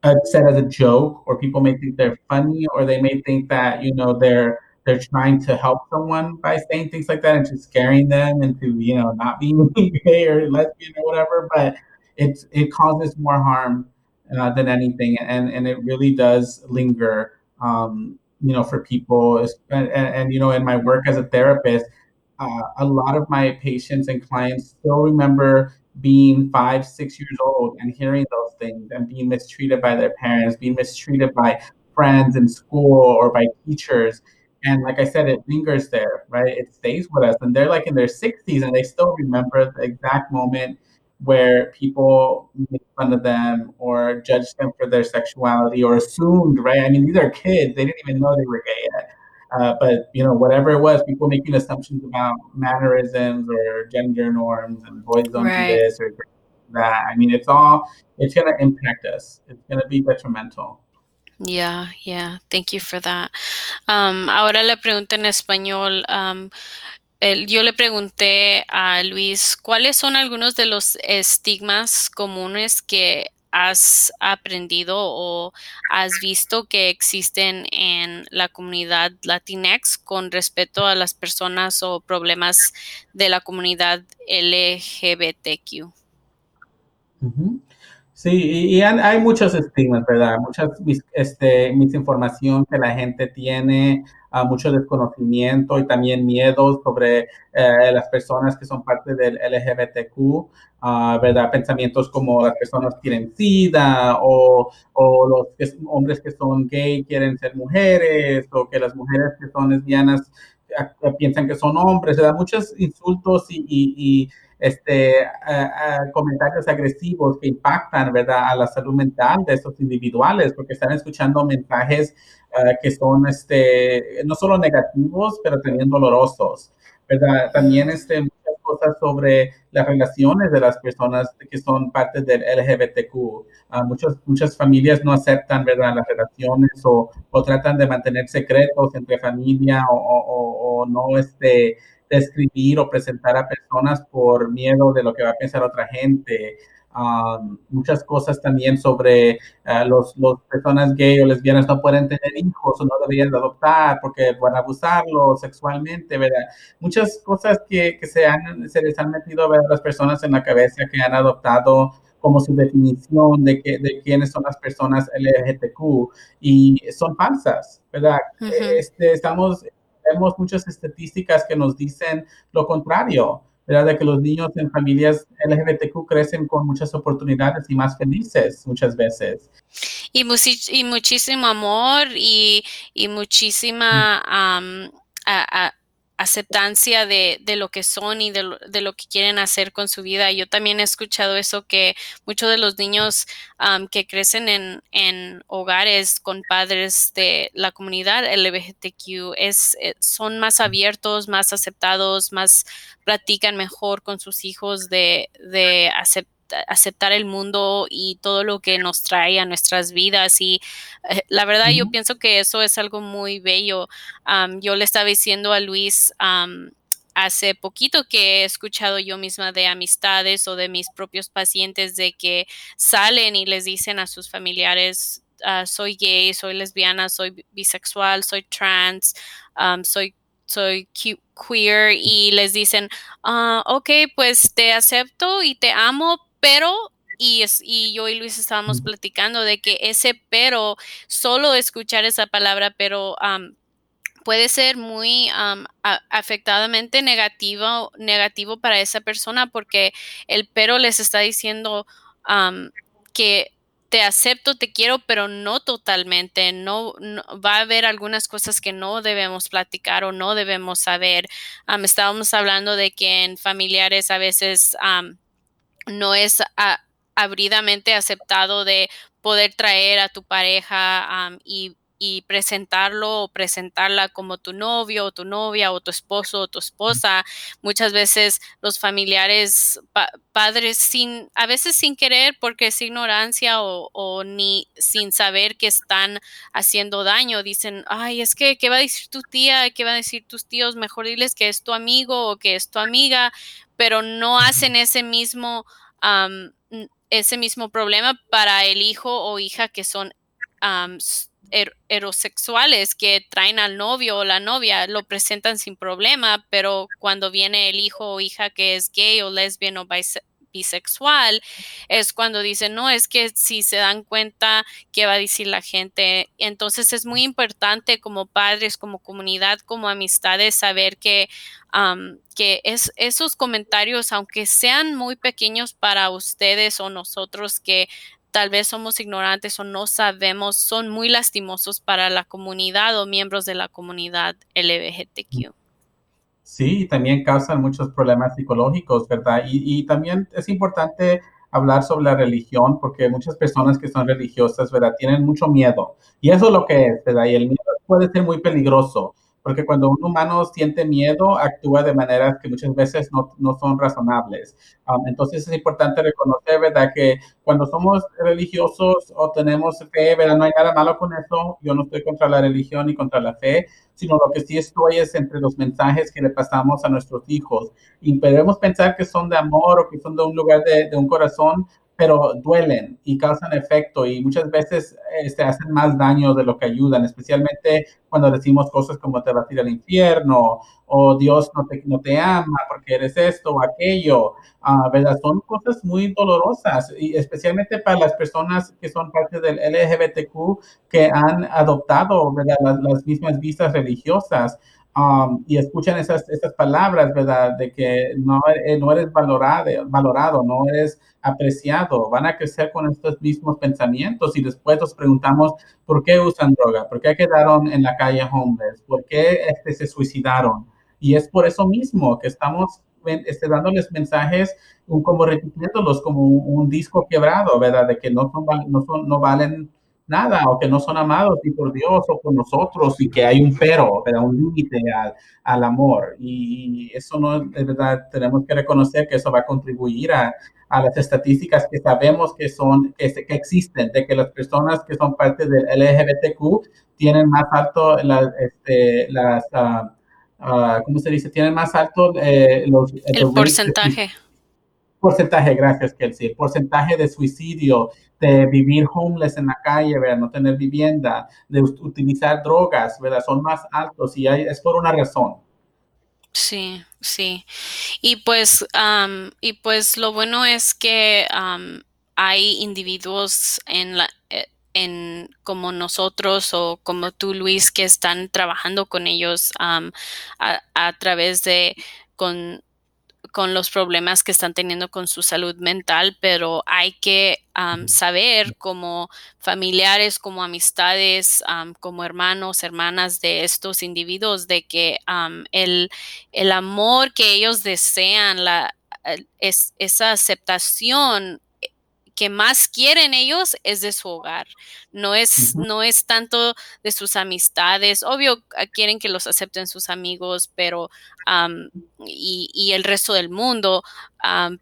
uh, said as a joke or people may think they're funny or they may think that you know they're they're trying to help someone by saying things like that and just scaring them into you know not being <laughs> gay or lesbian or whatever but it's it causes more harm uh, than anything and and it really does linger um, you know for people and, and, and, you know in my work as a therapist uh, a lot of my patients and clients still remember being five six years old and hearing those things and being mistreated by their parents being mistreated by friends in school or by teachers and like I said, it lingers there, right? It stays with us. And they're like in their 60s and they still remember the exact moment where people made fun of them or judged them for their sexuality or assumed, right? I mean, these are kids. They didn't even know they were gay yet. Uh, but, you know, whatever it was, people making assumptions about mannerisms or gender norms and boys don't right. do this or that. I mean, it's all, it's going to impact us. It's going to be detrimental. Yeah, yeah. Thank you for that. Um, ahora la pregunta en español. Um, yo le pregunté a Luis, ¿cuáles son algunos de los estigmas comunes que has aprendido o has visto que existen en la comunidad Latinx con respecto a las personas o problemas de la comunidad LGBTQ? Sí, y, hay muchos estigmas, ¿verdad? Muchas este, misinformación que la gente tiene, uh, mucho desconocimiento y también miedos sobre eh, las personas que son parte del LGBTQ, ah, ¿verdad? Pensamientos como las personas tienen SIDA o, o los hombres que son gay quieren ser mujeres o que las mujeres que son lesbianas ah, piensan que son hombres, ¿verdad? Muchos insultos y este, comentarios agresivos que impactan, ¿verdad?, a la salud mental de estos individuales, porque están escuchando mensajes eh, que son, este, no solo negativos, pero también dolorosos, ¿verdad? También, este, muchas cosas sobre las relaciones de las personas que son parte del LGBTQ. Ah, muchas, muchas familias no aceptan ¿verdad? las relaciones o, o tratan de mantener secretos entre familia o, o, o no este, describir o presentar a personas por miedo de lo que va a pensar otra gente. Um, muchas cosas también sobre uh, los, los, personas gay o lesbianas no pueden tener hijos o no deberían adoptar porque van a abusarlos sexualmente, ¿verdad? Muchas cosas que, que se, han, se les han metido a ver a las personas en la cabeza que han adoptado como su definición de, que, de quiénes son las personas LGBTQ y son falsas, ¿verdad? Uh -huh. este, estamos, vemos muchas estadísticas que nos dicen lo contrario. ¿verdad? De que los niños en familias LGBTQ crecen con muchas oportunidades y más felices muchas veces. Y, y muchísimo amor y, y muchísima um, a, a, aceptancia de, de, lo que son y de lo, de lo, que quieren hacer con su vida. Yo también he escuchado eso que muchos de los niños um, que crecen en, en, hogares con padres de la comunidad LGBTQ es, eh, son más abiertos, más aceptados, más platican mejor con sus hijos de, de aceptar aceptar el mundo y todo lo que nos trae a nuestras vidas y eh, la verdad uh -huh. yo pienso que eso es algo muy bello. Um, yo le estaba diciendo a Luis um, hace poquito que he escuchado yo misma de amistades o de mis propios pacientes de que salen y les dicen a sus familiares uh, soy gay, soy lesbiana, soy bisexual, soy trans, um, soy soy queer y les dicen, uh, ok, pues te acepto y te amo, pero y, es, y, yo y Luis estábamos platicando de que ese pero, solo escuchar esa palabra, pero um, puede ser muy um, a, afectadamente negativo, negativo para esa persona porque el pero les está diciendo um, que te acepto, te quiero, pero no totalmente. No, no, va a haber algunas cosas que no debemos platicar o no debemos saber. Estábamos hablando de que en familiares a veces no es a, abridamente aceptado de poder traer a tu pareja um, y, y, presentarlo o presentarla como tu novio o tu novia o tu esposo o tu esposa. Muchas veces los familiares, pa padres, sin, a veces sin querer porque es ignorancia o, o, ni sin saber que están haciendo daño, dicen, ay, es que, ¿qué va a decir tu tía? ¿Qué va a decir tus tíos? Mejor diles que es tu amigo o que es tu amiga, pero no hacen ese mismo... Um, ese mismo problema para el hijo o hija que son um, er heterosexuales que traen al novio o la novia, lo presentan sin problema, pero cuando viene el hijo o hija que es gay o lesbian o bise bisexual, es cuando dicen, no, es que si se dan cuenta qué va a decir la gente. Entonces es muy importante como padres, como comunidad, como amistades, saber que, que es, esos comentarios, aunque sean muy pequeños para ustedes o nosotros que tal vez somos ignorantes o no sabemos, son muy lastimosos para la comunidad o miembros de la comunidad LGBTQ. Sí, también causan muchos problemas psicológicos, ¿verdad? Y, y, también es importante hablar sobre la religión porque muchas personas que son religiosas, ¿verdad? Tienen mucho miedo. Y eso es lo que es, ¿verdad? Y el miedo puede ser muy peligroso porque cuando un humano siente miedo, actúa de maneras que muchas veces no, no son razonables. Um, entonces es importante reconocer, ¿verdad?, que cuando somos religiosos o tenemos fe, ¿verdad?, no hay nada malo con eso. Yo no estoy contra la religión ni contra la fe, sino lo que sí estoy es entre los mensajes que le pasamos a nuestros hijos. Y debemos pensar que son de amor o que son de un lugar de, de un corazón, pero duelen y causan efecto y muchas veces este, hacen más daño de lo que ayudan, especialmente cuando decimos cosas como te vas a ir al infierno o Dios no te, no te ama porque eres esto o aquello, uh, ¿verdad? Son cosas muy dolorosas y especialmente para las personas que son parte del LGBTQ que han adoptado, las mismas vistas religiosas. Um, y escuchan esas, esas palabras, ¿verdad? De que no, eh, no eres valorado, valorado, no eres apreciado. Van a crecer con estos mismos pensamientos y después nos preguntamos por qué usan droga, por qué quedaron en la calle homeless, por qué este, se suicidaron. Y es por eso mismo que estamos este, dándoles mensajes como repitiéndolos como un, un, disco quebrado, ¿verdad? De que no, son, no, son, no valen nada, o que no son amados ni por Dios o por nosotros, y que hay un pero, pero un límite al, al, amor. Y eso no es verdad, tenemos que reconocer que eso va a contribuir a, a las estadísticas que sabemos que son, que, que, existen, de que las personas que son parte del LGBTQ tienen más alto la, este, las, uh, uh, ¿cómo se dice? Tienen más alto eh, los... El porcentaje. Porcentaje, gracias, Kelsey. El porcentaje de suicidio, de vivir homeless en la calle, ¿verdad? no tener vivienda, de utilizar drogas, ¿verdad? Son más altos y hay, es por una razón. Sí, sí. Y pues, um, y pues lo bueno es que um, hay individuos en la, eh, en como nosotros o como tú, Luis, que están trabajando con ellos um, a, a, través de con con los problemas que están teniendo con su salud mental, pero hay que saber como familiares, como amistades, como hermanos, hermanas de estos individuos, de que el, el, amor que ellos desean, la, es, esa aceptación que más quieren ellos es de su hogar. No es, no es tanto de sus amistades. Obvio, ah, quieren que los acepten sus amigos, pero y, el resto del mundo,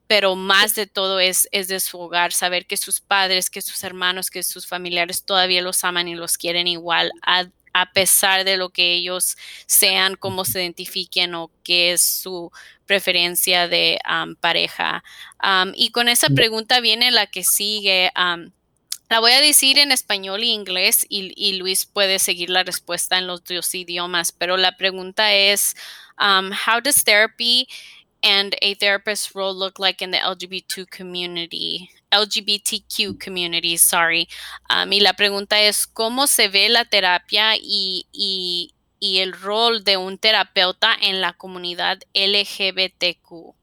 pero más de todo es, es de su hogar, saber que sus padres, que sus hermanos, que sus familiares todavía los aman y los quieren igual, a, a pesar de lo que ellos sean, cómo se identifiquen o qué es su preferencia de pareja. y con esa pregunta viene la que sigue. la voy a decir en español e inglés y, y, Luis puede seguir la respuesta en los dos idiomas, pero la pregunta es, how does therapy and a therapist's role look like in the LGBT community? LGBTQ community, sorry. Um, y la pregunta es, ¿cómo se ve la terapia y, y, y el rol de un terapeuta en la comunidad LGBTQ?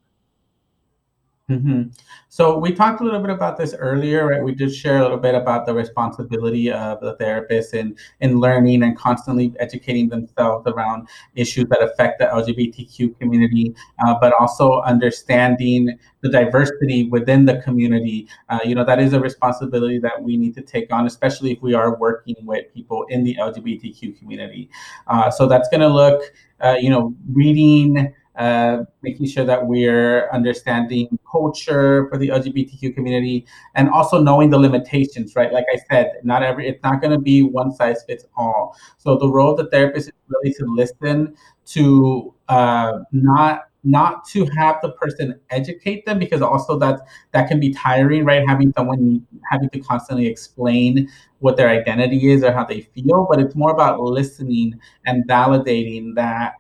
So we talked a little bit about this earlier, right? We did share a little bit about the responsibility of the therapist in in learning and constantly educating themselves around issues that affect the LGBTQ community, uh, but also understanding the diversity within the community. Uh, you know, that is a responsibility that we need to take on, especially if we are working with people in the LGBTQ community. Uh, so that's going to look, uh, you know, reading uh, making sure that we're understanding culture for the LGBTQ community and also knowing the limitations, right? Like I said, not every it's not going to be one size fits all. So the role of the therapist is really to listen to uh, not not to have the person educate them because also that that can be tiring right having someone having to constantly explain what their identity is or how they feel but it's more about listening and validating that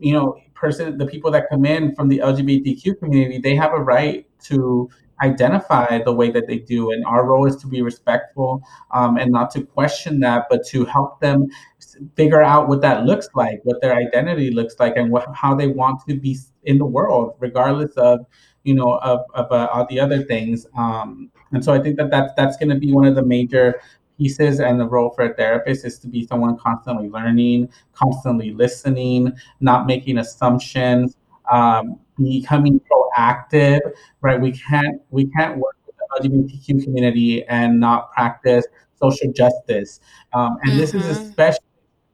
you know person, the people that come in from the LGBTQ community, they have a right to identify the way that they do. And our role is to be respectful um, and not to question that, but to help them figure out what that looks like, what their identity looks like, and what, how they want to be in the world, regardless of you know of, of uh, all the other things. Um, and so I think that that's that's going to be one of the major pieces and the role for a therapist is to be someone constantly learning constantly listening not making assumptions um, becoming proactive right we can't we can't work with the lgbtq community and not practice social justice um, and mm-hmm. this is mm-hmm. especially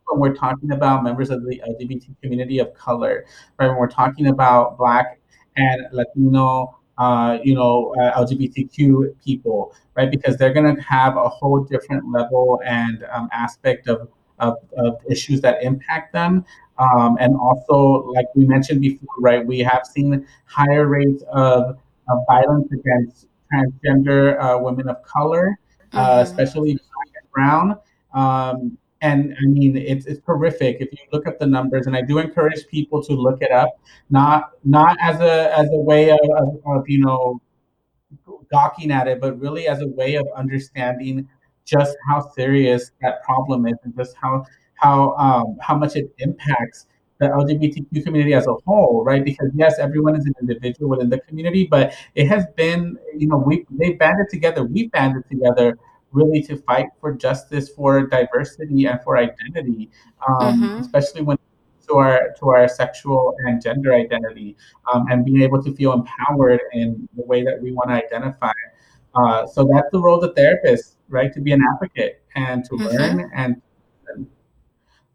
when we're talking about members of the lgbt community of color right when we're talking about black and latino uh, you know, uh, LGBTQ people, right? Because they're going to have a whole different level and um, aspect of, of, of, issues that impact them. Um, and also, like we mentioned before, right, we have seen higher rates of, of violence against transgender uh, women of color, uh, mm-hmm. especially black and brown. Um, and I mean it's it's horrific if you look up the numbers. And I do encourage people to look it up, not not as a as a way of, of, of you know gawking at it, but really as a way of understanding just how serious that problem is and just how how um, how much it impacts the LGBTQ community as a whole, right? Because yes, everyone is an individual within the community, but it has been, you know, we they banded together, we banded together really to fight for justice, for diversity, and for identity, um, mm-hmm. especially when to our to our sexual and gender identity, um, and being able to feel empowered in the way that we want to identify. Uh, so that's the role of the therapist, right? To be an advocate and to Mhm. learn and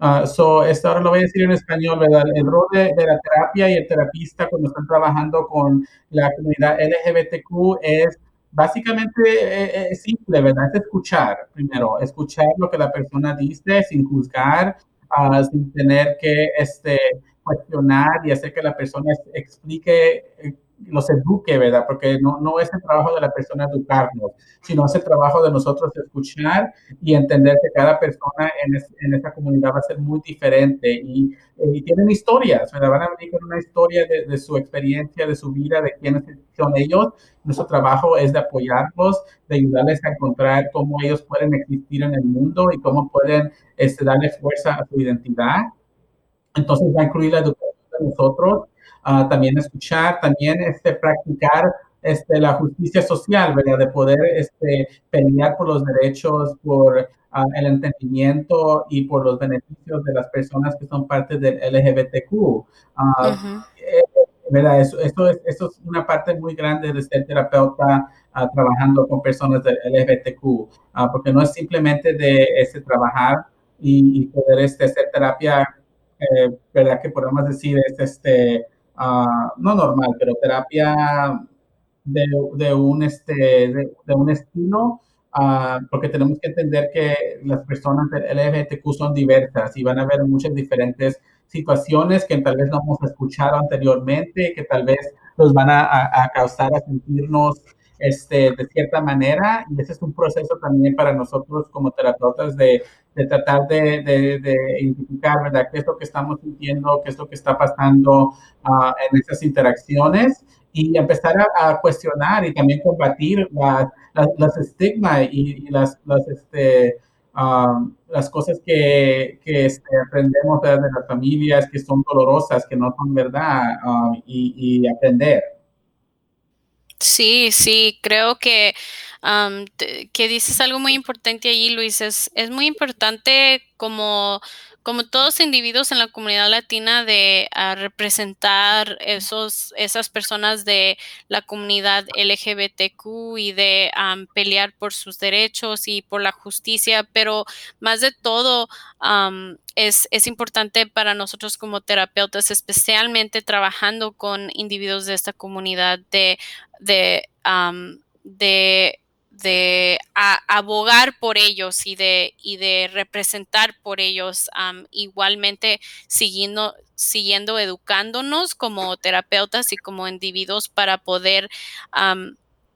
Ah, so, esto ahora lo voy a decir en español, ¿verdad? El rol de, de la terapia y el terapista cuando están trabajando con la comunidad LGBTQ es básicamente eh, eh, simple, ¿verdad? Es escuchar primero, escuchar lo que la persona dice sin juzgar, ah, sin tener que este, cuestionar y hacer que la persona es- explique, eh, los eduque, ¿verdad? Porque no, no es el trabajo de la persona educarnos, sino es el trabajo de nosotros escuchar y entender que cada persona en, es- en esta comunidad va a ser muy diferente y, y tienen historias, ¿verdad? Van a venir con una historia de, de su experiencia, de su vida, de quiénes son ellos. Nuestro trabajo es de apoyarlos, de ayudarles a encontrar cómo ellos pueden existir en el mundo y cómo pueden este, darle fuerza a su identidad. Entonces va a incluir la educación de nosotros, ah, también escuchar, también este, practicar este, la justicia social, ¿verdad? De poder este, pelear por los derechos, por ah, el entendimiento y por los beneficios de las personas que son parte del LGBTQ. Ah, Ujú. ¿verdad? Eso, eso, es, eso es una parte muy grande de ser terapeuta ah, trabajando con personas del LGBTQ, porque no es simplemente de este, trabajar y, y poder este, hacer terapia, eh, ¿verdad? Que podemos decir es este, ah, no normal, pero terapia de, de un, este, de, de un estilo, ah, porque tenemos que entender que las personas del LGBTQ son diversas y van a haber muchas diferentes situaciones que tal vez no hemos escuchado anteriormente, que tal vez nos van a, a- a causar a sentirnos este, de cierta manera. Y ese es un proceso también para nosotros como terapeutas de, de tratar de, de- de identificar, ¿verdad? ¿Qué es lo que estamos sintiendo? ¿Qué es lo que está pasando ah, en esas interacciones? Y empezar a, a cuestionar y también combatir las, las, estigmas y, las, las, este, um, las cosas que, que este, aprendemos de las familias que son dolorosas, que no son verdad, um, y aprender. Sí, sí, creo que, te- que dices algo muy importante allí, Luis. Es, es muy importante como, como todos individuos en la comunidad latina de representar esos, esas personas de la comunidad LGBTQ y de pelear por sus derechos y por la justicia, pero más de todo, am, es, es importante para nosotros como terapeutas, especialmente trabajando con individuos de esta comunidad, de de, am, de, de a- abogar por ellos y de, y de representar por ellos, igualmente siguiendo, siguiendo educándonos como terapeutas y como individuos para poder,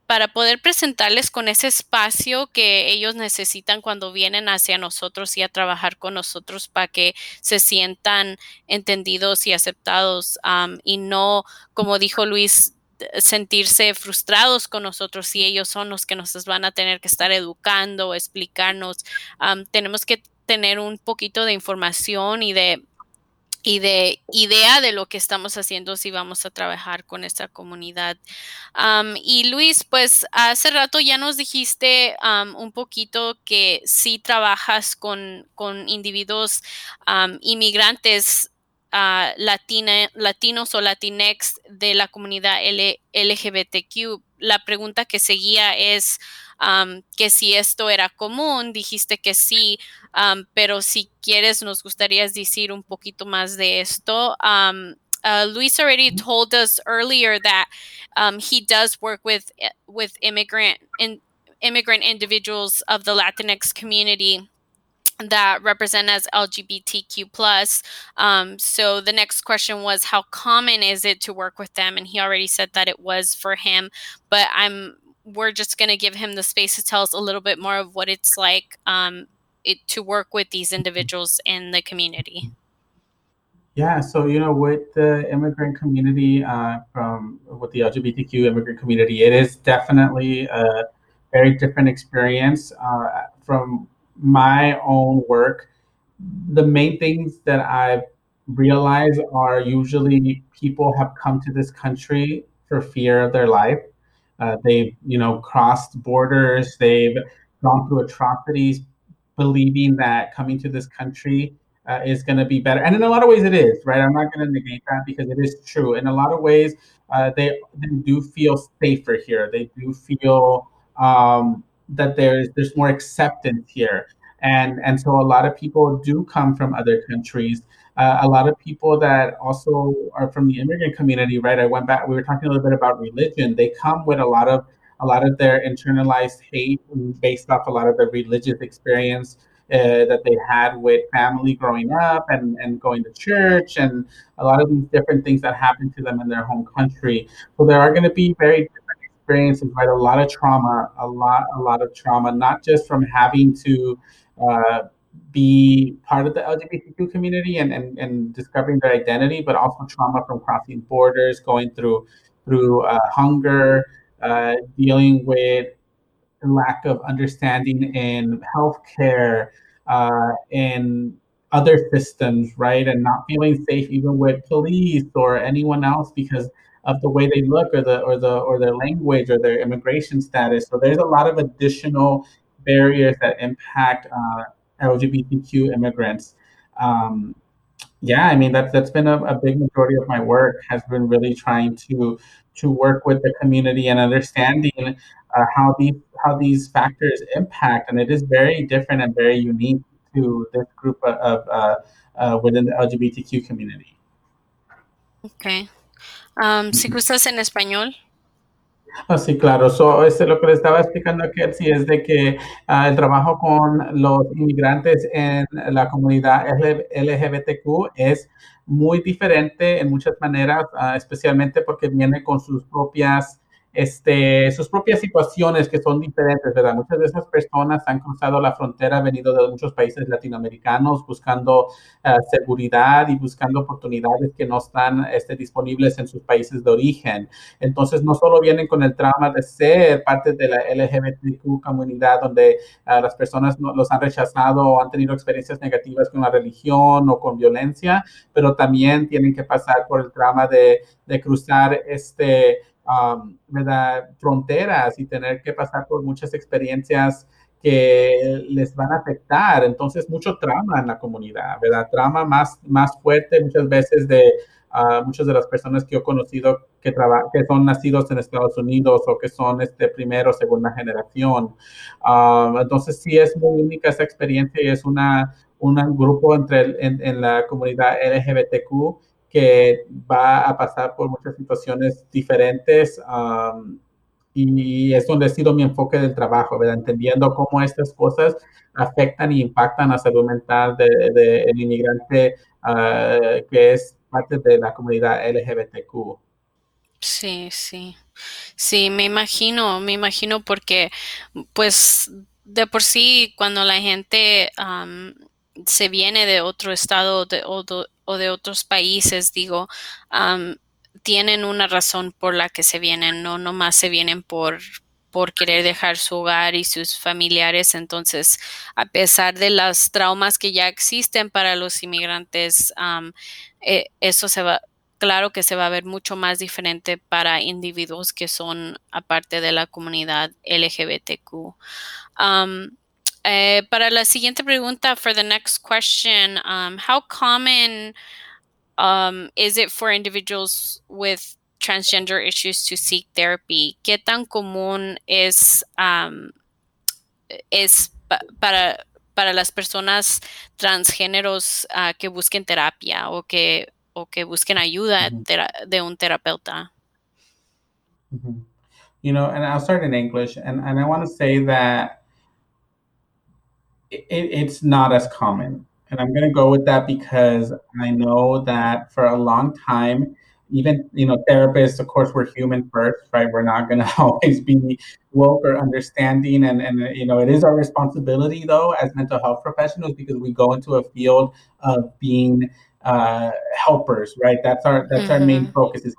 para poder presentarles con ese espacio que ellos necesitan cuando vienen hacia nosotros y a trabajar con nosotros para que se sientan entendidos y aceptados y no, como dijo Luis, sentirse frustrados con nosotros si ellos son los que nos van a tener que estar educando, explicarnos. Tenemos que tener un poquito de información y de y de idea de lo que estamos haciendo si vamos a trabajar con esta comunidad. Y Luis, pues hace rato ya nos dijiste un poquito que sí trabajas con, con individuos inmigrantes uh, latina, latinos o latinex de la comunidad LGBTQ. La pregunta que seguía es um, que si esto era común, dijiste que sí, um, pero si quieres nos gustaría decir un poquito más de esto. Um, uh, Luis already told us earlier that um, he does work with with immigrant in, immigrant individuals of the Latinx community that represent as LGBTQ plus. Um, so the next question was, how common is it to work with them? And he already said that it was for him, but I'm we're just going to give him the space to tell us a little bit more of what it's like um, it, to work with these individuals in the community. Yeah, so you know, with the immigrant community, uh, from with the LGBTQ immigrant community, it is definitely a very different experience. Uh, from my own work, the main things that I've realized are usually people have come to this country for fear of their life. Uh, they've, you know, crossed borders. They've gone through atrocities, believing that coming to this country uh, is going to be better. And in a lot of ways, it is, right? I'm not going to negate that because it is true. In a lot of ways, uh, they, they do feel safer here. They do feel um, that there's there's more acceptance here, and and so a lot of people do come from other countries. Uh, a lot of people that also are from the immigrant community, right? I went back. We were talking a little bit about religion. They come with a lot of a lot of their internalized hate based off a lot of their religious experience uh, that they had with family growing up and, and going to church and a lot of these different things that happened to them in their home country. So there are going to be very experiences, right? A lot of trauma, a lot, a lot of trauma, not just from having to uh, be part of the LGBTQ community and, and, and discovering their identity, but also trauma from crossing borders, going through through uh, hunger, uh, dealing with lack of understanding in healthcare, uh, in other systems, right? And not feeling safe even with police or anyone else because of the way they look or the or the or their language or their immigration status. So there's a lot of additional barriers that impact uh, LGBTQ immigrants. Um, yeah, I mean that's that's been a, a big majority of my work has been really trying to to work with the community and understanding uh, how these how these factors impact, and it is very different and very unique to this group of uh, uh, within the LGBTQ community. Okay. Um, si gustas en español. Oh, sí, claro. So, este, lo que le estaba explicando aquí sí es de que uh, el trabajo con los inmigrantes en la comunidad LGBTQ es muy diferente en muchas maneras, uh, especialmente porque viene con sus propias este, sus propias situaciones que son diferentes, ¿verdad? Muchas de esas personas han cruzado la frontera, venido de muchos países latinoamericanos buscando uh, seguridad y buscando oportunidades que no están este, disponibles en sus países de origen. Entonces, no solo vienen con el trauma de ser parte de la LGBTQ comunidad, donde uh, las personas no, los han rechazado o han tenido experiencias negativas con la religión o con violencia, pero también tienen que pasar por el trauma de, de cruzar este um, ¿verdad? fronteras y tener que pasar por muchas experiencias que les van a afectar. Entonces, mucho trauma en la comunidad, ¿verdad? Trauma más, más fuerte muchas veces de uh, muchas de las personas que he conocido que, que son nacidos en Estados Unidos o que son este primero o segunda generación. Um, entonces, sí es muy única esa experiencia y es una, un grupo entre en, en la comunidad LGBTQ que va a pasar por muchas situaciones diferentes y es donde ha sido mi enfoque del trabajo, ¿verdad? Entendiendo cómo estas cosas afectan y impactan la salud mental del de, inmigrante ah, que es parte de la comunidad LGBTQ. Sí, sí. Sí, me imagino, me imagino porque pues de por sí cuando la gente se viene de otro estado de, o, o de otros países, digo, tienen una razón por la que se vienen, no nomás se vienen por, por querer dejar su hogar y sus familiares. Entonces, a pesar de las traumas que ya existen para los inmigrantes, eh, eso se va, claro que se va a ver mucho más diferente para individuos que son aparte de la comunidad LGBTQ. Uh, para la siguiente pregunta, for the next question, um, how common um, is it for individuals with transgender issues to seek therapy? ¿Qué tan común es, um, es pa para, para las personas transgéneros uh, que busquen terapia o que, o que busquen ayuda mm -hmm. de un terapeuta? Mm -hmm. You know, and I'll start in English, and, and I want to say that it, it's not as common. And I'm going to go with that because I know that for a long time, even you know therapists of course we're human first right we're not going <laughs> to always be woke or understanding and and you know it is our responsibility though as mental health professionals because we go into a field of being uh, helpers right that's our that's mm-hmm. our main mm-hmm. focus is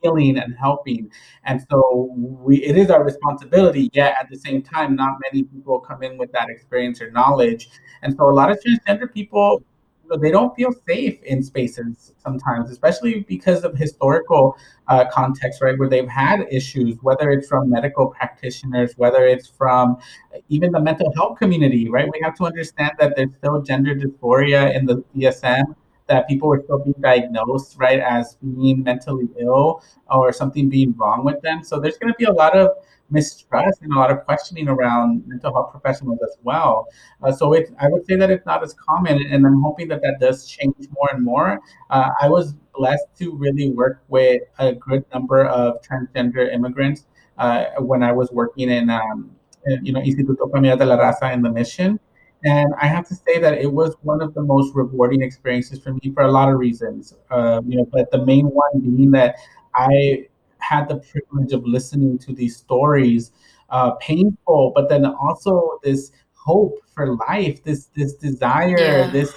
healing and helping. And so we, it is our responsibility, yet at the same time, not many people come in with that experience or knowledge. And so a lot of transgender people, they don't feel safe in spaces sometimes, especially because of historical uh, context, right, where they've had issues, whether it's from medical practitioners, whether it's from even the mental health community, right? We have to understand that there's still gender dysphoria in the DSM that people were still being diagnosed, right, as being mentally ill or something being wrong with them. So there's going to be a lot of mistrust and a lot of questioning around mental health professionals as well. Uh, so it, I would say that it's not as common, and I'm hoping that that does change more and more. Uh, I was blessed to really work with a good number of transgender immigrants uh, when I was working in, um, you know, Instituto Familiar de la Raza in the mission. And I have to say that it was one of the most rewarding experiences for me for a lot of reasons. Uh, you know, but the main one being that I had the privilege of listening to these stories, uh, painful, but then also this hope for life, this this desire, yeah. this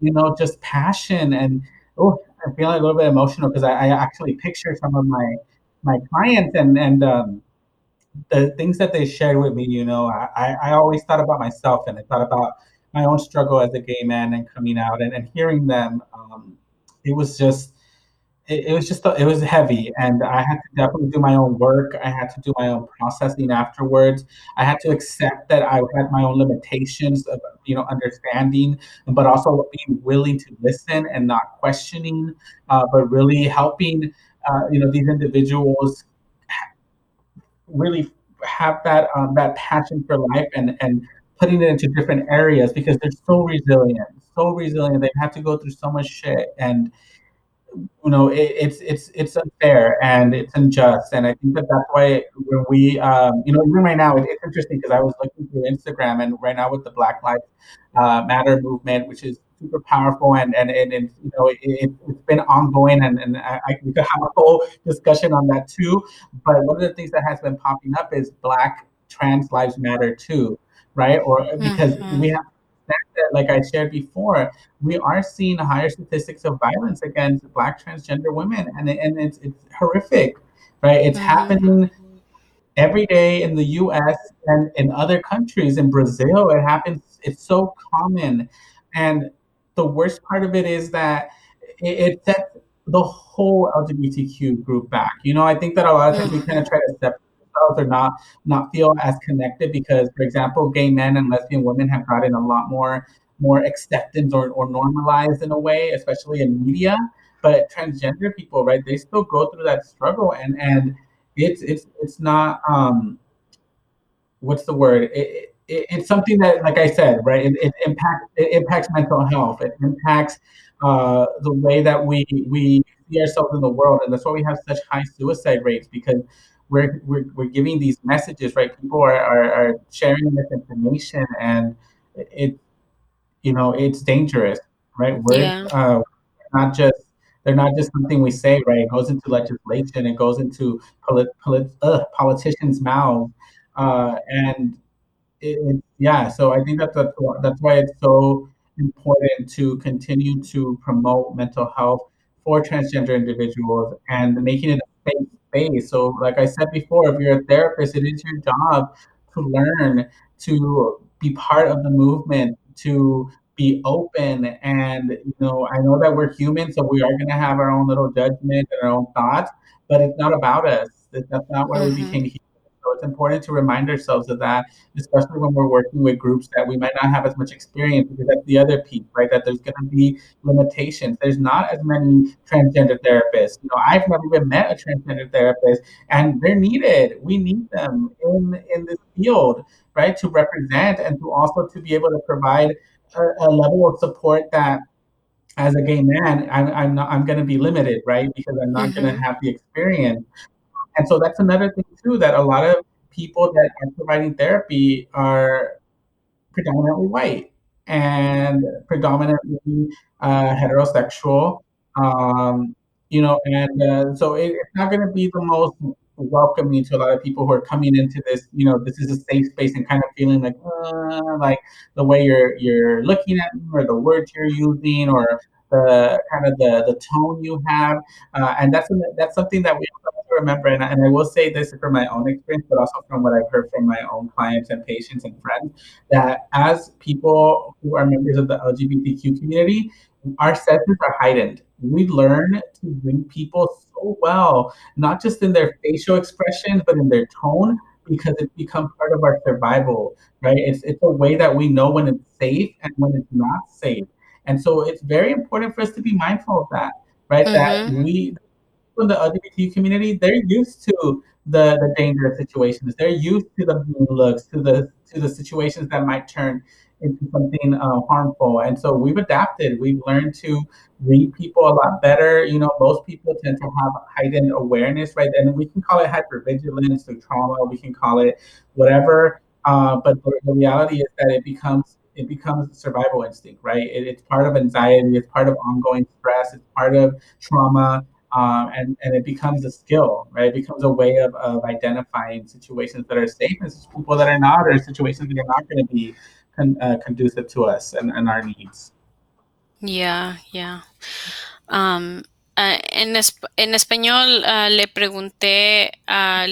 you know, just passion, and oh, I'm feeling a little bit emotional because I, I, actually picture some of my my clients and and um, the things that they shared with me. You know, I I always thought about myself and I thought about my own struggle as a gay man and coming out and, and hearing them. Um, it was just it, it was just it was heavy and i had to definitely do my own work i had to do my own processing afterwards i had to accept that i had my own limitations of you know understanding but also being willing to listen and not questioning uh, but really helping uh, you know these individuals really have that um, that passion for life and and putting it into different areas because they're so resilient so resilient. They have to go through so much shit and you know it, it's it's it's unfair and it's unjust. And i think that that's why when we um, you know even right now it, it's interesting because i was looking through instagram and right now with the black lives uh, matter movement which is super powerful and and, and, and you know it, has been ongoing and, and I, I we could <laughs> have a whole discussion on that too but one of the things that has been popping up is black trans lives matter too right or because mm-hmm. we have that, like I shared before, we are seeing higher statistics of violence against Black transgender women, and and it's it's horrific, right? It's mm-hmm. happening every day in the U.S. and in other countries. In Brazil, it happens. It's so common, and the worst part of it is that it, it sets the whole LGBTQ group back. You know, I think that a lot of times we kind of try to separate themselves or not not feel as connected because, for example, gay men and lesbian women have gotten a lot more more acceptance or, or normalized in a way, especially in media. But transgender people, right, they still go through that struggle and and it's it's it's not um what's the word? It, it, it's something that, like I said, right, it, it impacts it impacts mental health. It impacts uh, the way that we we see ourselves in the world, and that's why we have such high suicide rates because we're, we're, we're giving these messages, right? People are, are, are sharing this information and it, you know, it's dangerous, right? We're yeah. uh, not just, they're not just something we say, right? It goes into legislation, it goes into polit, polit, uh, politicians' mouths. Uh, and it, yeah, so I think that that's, that's why it's so important to continue to promote mental health for transgender individuals and making it a safe space. So, like I said before, if you're a therapist, it is your job to learn to be part of the movement, to be open. And, you know, I know that we're human, so we are going to have our own little judgment and our own thoughts, but it's not about us. That's not why mm-hmm. we became here it's important to remind ourselves of that, especially when we're working with groups that we might not have as much experience because that's the other piece, right? That there's going to be limitations. There's not as many transgender therapists. You know, I've never even met a transgender therapist, and they're needed. We need them in in this field, right, to represent and to also to be able to provide a, a level of support that as a gay man, I'm, I'm not, I'm going to be limited, right? Because I'm not mm-hmm. going to have the experience. And so that's another thing too that a lot of people that are providing therapy are predominantly white and predominantly uh, heterosexual. Um, you know, and uh, so it, it's not going to be the most welcoming to a lot of people who are coming into this. You know, this is a safe space and kind of feeling like, uh, like the way you're you're looking at me or the words you're using or the kind of the the tone you have, uh, and that's that's something that we remember, and and I will say this from my own experience, but also from what I've heard from my own clients and patients and friends, that as people who are members of the LGBTQ community, our senses are heightened. We learn to read people so well, not just in their facial expressions, but in their tone, because it's become part of our survival, right? It's, it's a way that we know when it's safe and when it's not safe. And so it's very important for us to be mindful of that, right? Mm-hmm. That we, in the LGBT community, they're used to the, the dangerous situations. They're used to the looks, to the to the situations that might turn into something uh, harmful. And so we've adapted. We've learned to read people a lot better. You know, most people tend to have heightened awareness, right? And we can call it hypervigilance or trauma. We can call it whatever. Uh, but the, reality is that it becomes it becomes a survival instinct, right? It, it's part of anxiety. It's part of ongoing stress. It's part of trauma. Um, and, and it becomes a skill, right? It becomes a way of, of identifying situations that are safe and people that are not, or situations that are not going to be con, uh, conducive to us and, and our needs. Yeah, yeah. Um, uh, en, esp en, español uh, le pregunté a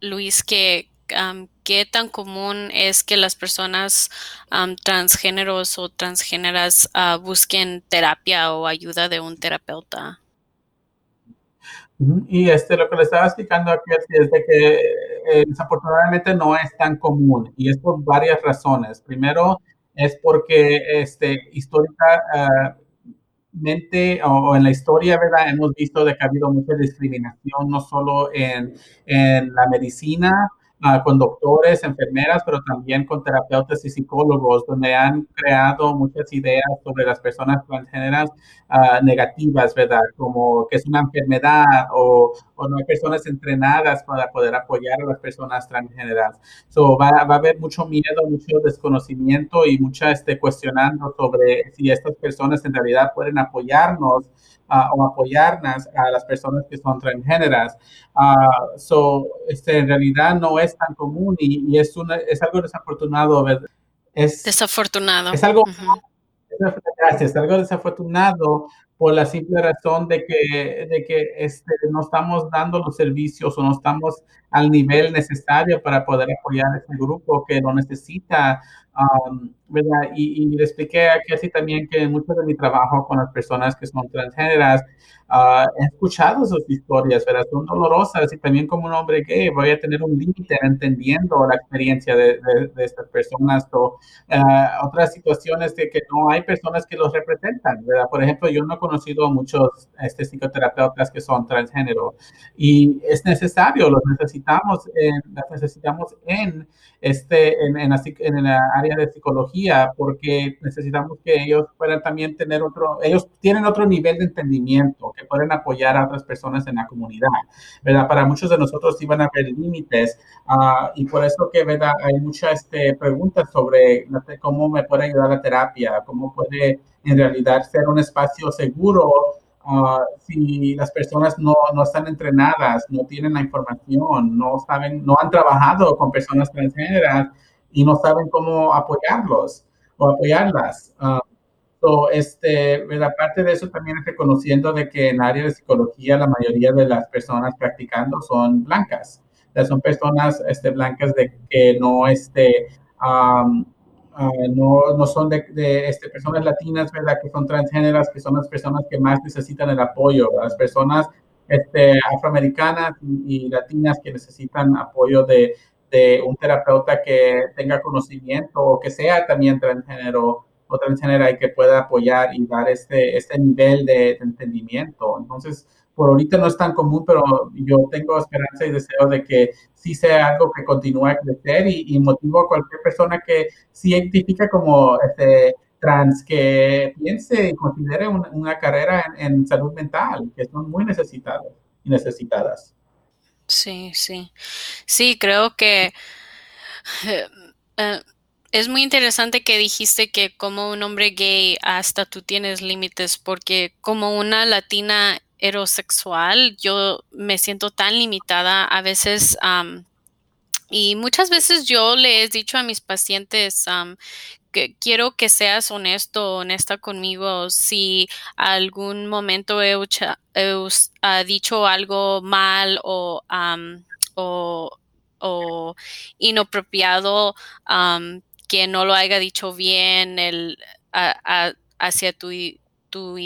Luis que um, qué tan común es que las personas um, transgéneros o transgéneras uh, busquen terapia o ayuda de un terapeuta. Y este, lo que le estaba explicando aquí es de que eh, desafortunadamente no es tan común y es por varias razones. Primero es porque este, históricamente o, en la historia, ¿verdad? Hemos visto de que ha habido mucha discriminación, no solo en la medicina, Ah, con doctores, enfermeras, pero también con terapeutas y psicólogos, donde han creado muchas ideas sobre las personas transgéneras uh, negativas, ¿verdad? Como que es una enfermedad o, o, no hay personas entrenadas para poder apoyar a las personas transgéneras. So, va, va, a haber mucho miedo, mucho desconocimiento y mucha este, cuestionando sobre si estas personas en realidad pueden apoyarnos o apoyarnos a las personas que son transgéneras. Uh, so, este, en realidad no es tan común y, es, una, es algo desafortunado. Es, desafortunado. Es algo, gracias, es algo desafortunado por la simple razón de que, de que este, no estamos dando los servicios o no estamos al nivel necesario para poder apoyar a este grupo que lo necesita. Um, ¿verdad? Y, y, le expliqué aquí así también que mucho de mi trabajo con las personas que son transgéneras, uh, he escuchado sus historias, ¿verdad? Son dolorosas y también como un hombre gay voy a tener un límite entendiendo la experiencia de, de, estas personas o uh, otras situaciones de que no hay personas que los representan, ¿verdad? Por ejemplo, yo no he conocido a muchos este, psicoterapeutas que son transgénero y es necesario, los necesitamos, en, las necesitamos en, este, en, en, la, en la área de psicología porque necesitamos que ellos puedan también tener otro, ellos tienen otro nivel de entendimiento, que pueden apoyar a otras personas en la comunidad, ¿verdad? Para muchos de nosotros iban a haber límites uh, y por eso que, ¿verdad? Hay muchas este, preguntas sobre cómo me puede ayudar la terapia, cómo puede en realidad ser un espacio seguro Uh, si las personas no, no, están entrenadas, no tienen la información, no saben, no han trabajado con personas transgéneras y no saben cómo apoyarlos o apoyarlas. Uh, so, este, aparte de eso, también es reconociendo de que en área de psicología la mayoría de las personas practicando son blancas. son personas este, blancas de que no, este, um, Ah, no, no, son de, de este, personas latinas, ¿verdad? Que son transgéneras, que son las personas que más necesitan el apoyo, las personas este, afroamericanas y, latinas que necesitan apoyo de, de, un terapeuta que tenga conocimiento o que sea también transgénero o transgénera y que pueda apoyar y dar este, este nivel de, entendimiento. Entonces, por ahorita no es tan común, pero yo tengo esperanza y deseo de que sí sea algo que continúe a crecer y, motivo a cualquier persona que se identifica como este, trans que piense y considere una carrera en, salud mental, que son muy necesitadas y necesitadas. Sí, sí. Sí, creo que eh, eh, es muy interesante que dijiste que como un hombre gay hasta tú tienes límites, porque como una latina heterosexual, yo me siento tan limitada a veces y muchas veces yo le he dicho a mis pacientes quiero que seas honesto, honesta conmigo. Si algún momento he, dicho algo mal o, inapropiado, que no lo haya dicho bien el, hacia tu, tu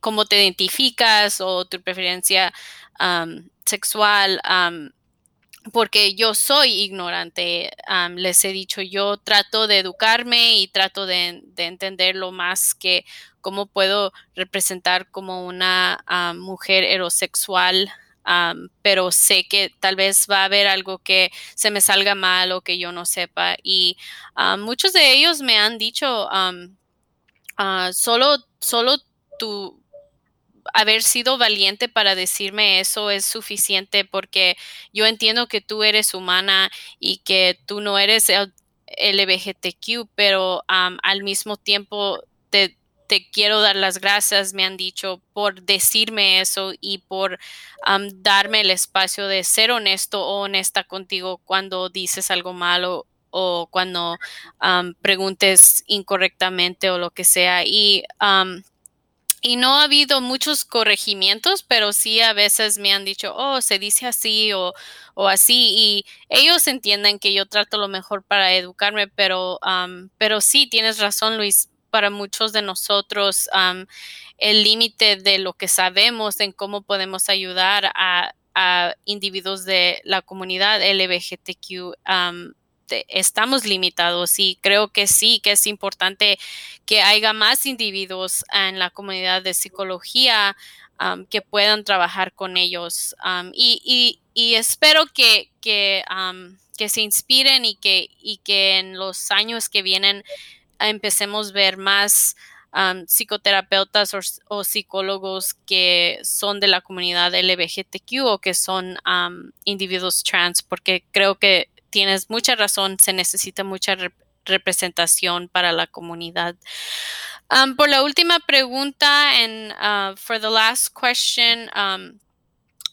cómo te identificas o tu preferencia sexual porque yo soy ignorante. Les he dicho, yo trato de educarme y trato de, de entender lo más que cómo puedo representar como una mujer heterosexual, pero sé que tal vez va a haber algo que se me salga mal o que yo no sepa. Y muchos de ellos me han dicho, uh, solo, solo tu haber sido valiente para decirme eso es suficiente porque yo entiendo que tú eres humana y que tú no eres LGBTQ, pero um, al mismo tiempo te, te, quiero dar las gracias, me han dicho, por decirme eso y por um, darme el espacio de ser honesto o honesta contigo cuando dices algo malo o cuando um, preguntes incorrectamente o lo que sea. Y y no ha habido muchos corregimientos, pero sí a veces me han dicho, oh, se dice así o, o así. Y ellos entienden que yo trato lo mejor para educarme, pero, pero sí, tienes razón, Luis. Para muchos de nosotros, el límite de lo que sabemos en cómo podemos ayudar a, a individuos de la comunidad LGBTQ estamos limitados y creo que sí, que es importante que haya más individuos en la comunidad de psicología que puedan trabajar con ellos. y, espero que, que, que, se inspiren y que, y que en los años que vienen empecemos a ver más psicoterapeutas o, psicólogos que son de la comunidad LGBTQ o que son individuos trans, porque creo que tienes mucha razón, se necesita mucha representación para la comunidad. Um, por la última pregunta, and uh, for the last question, um,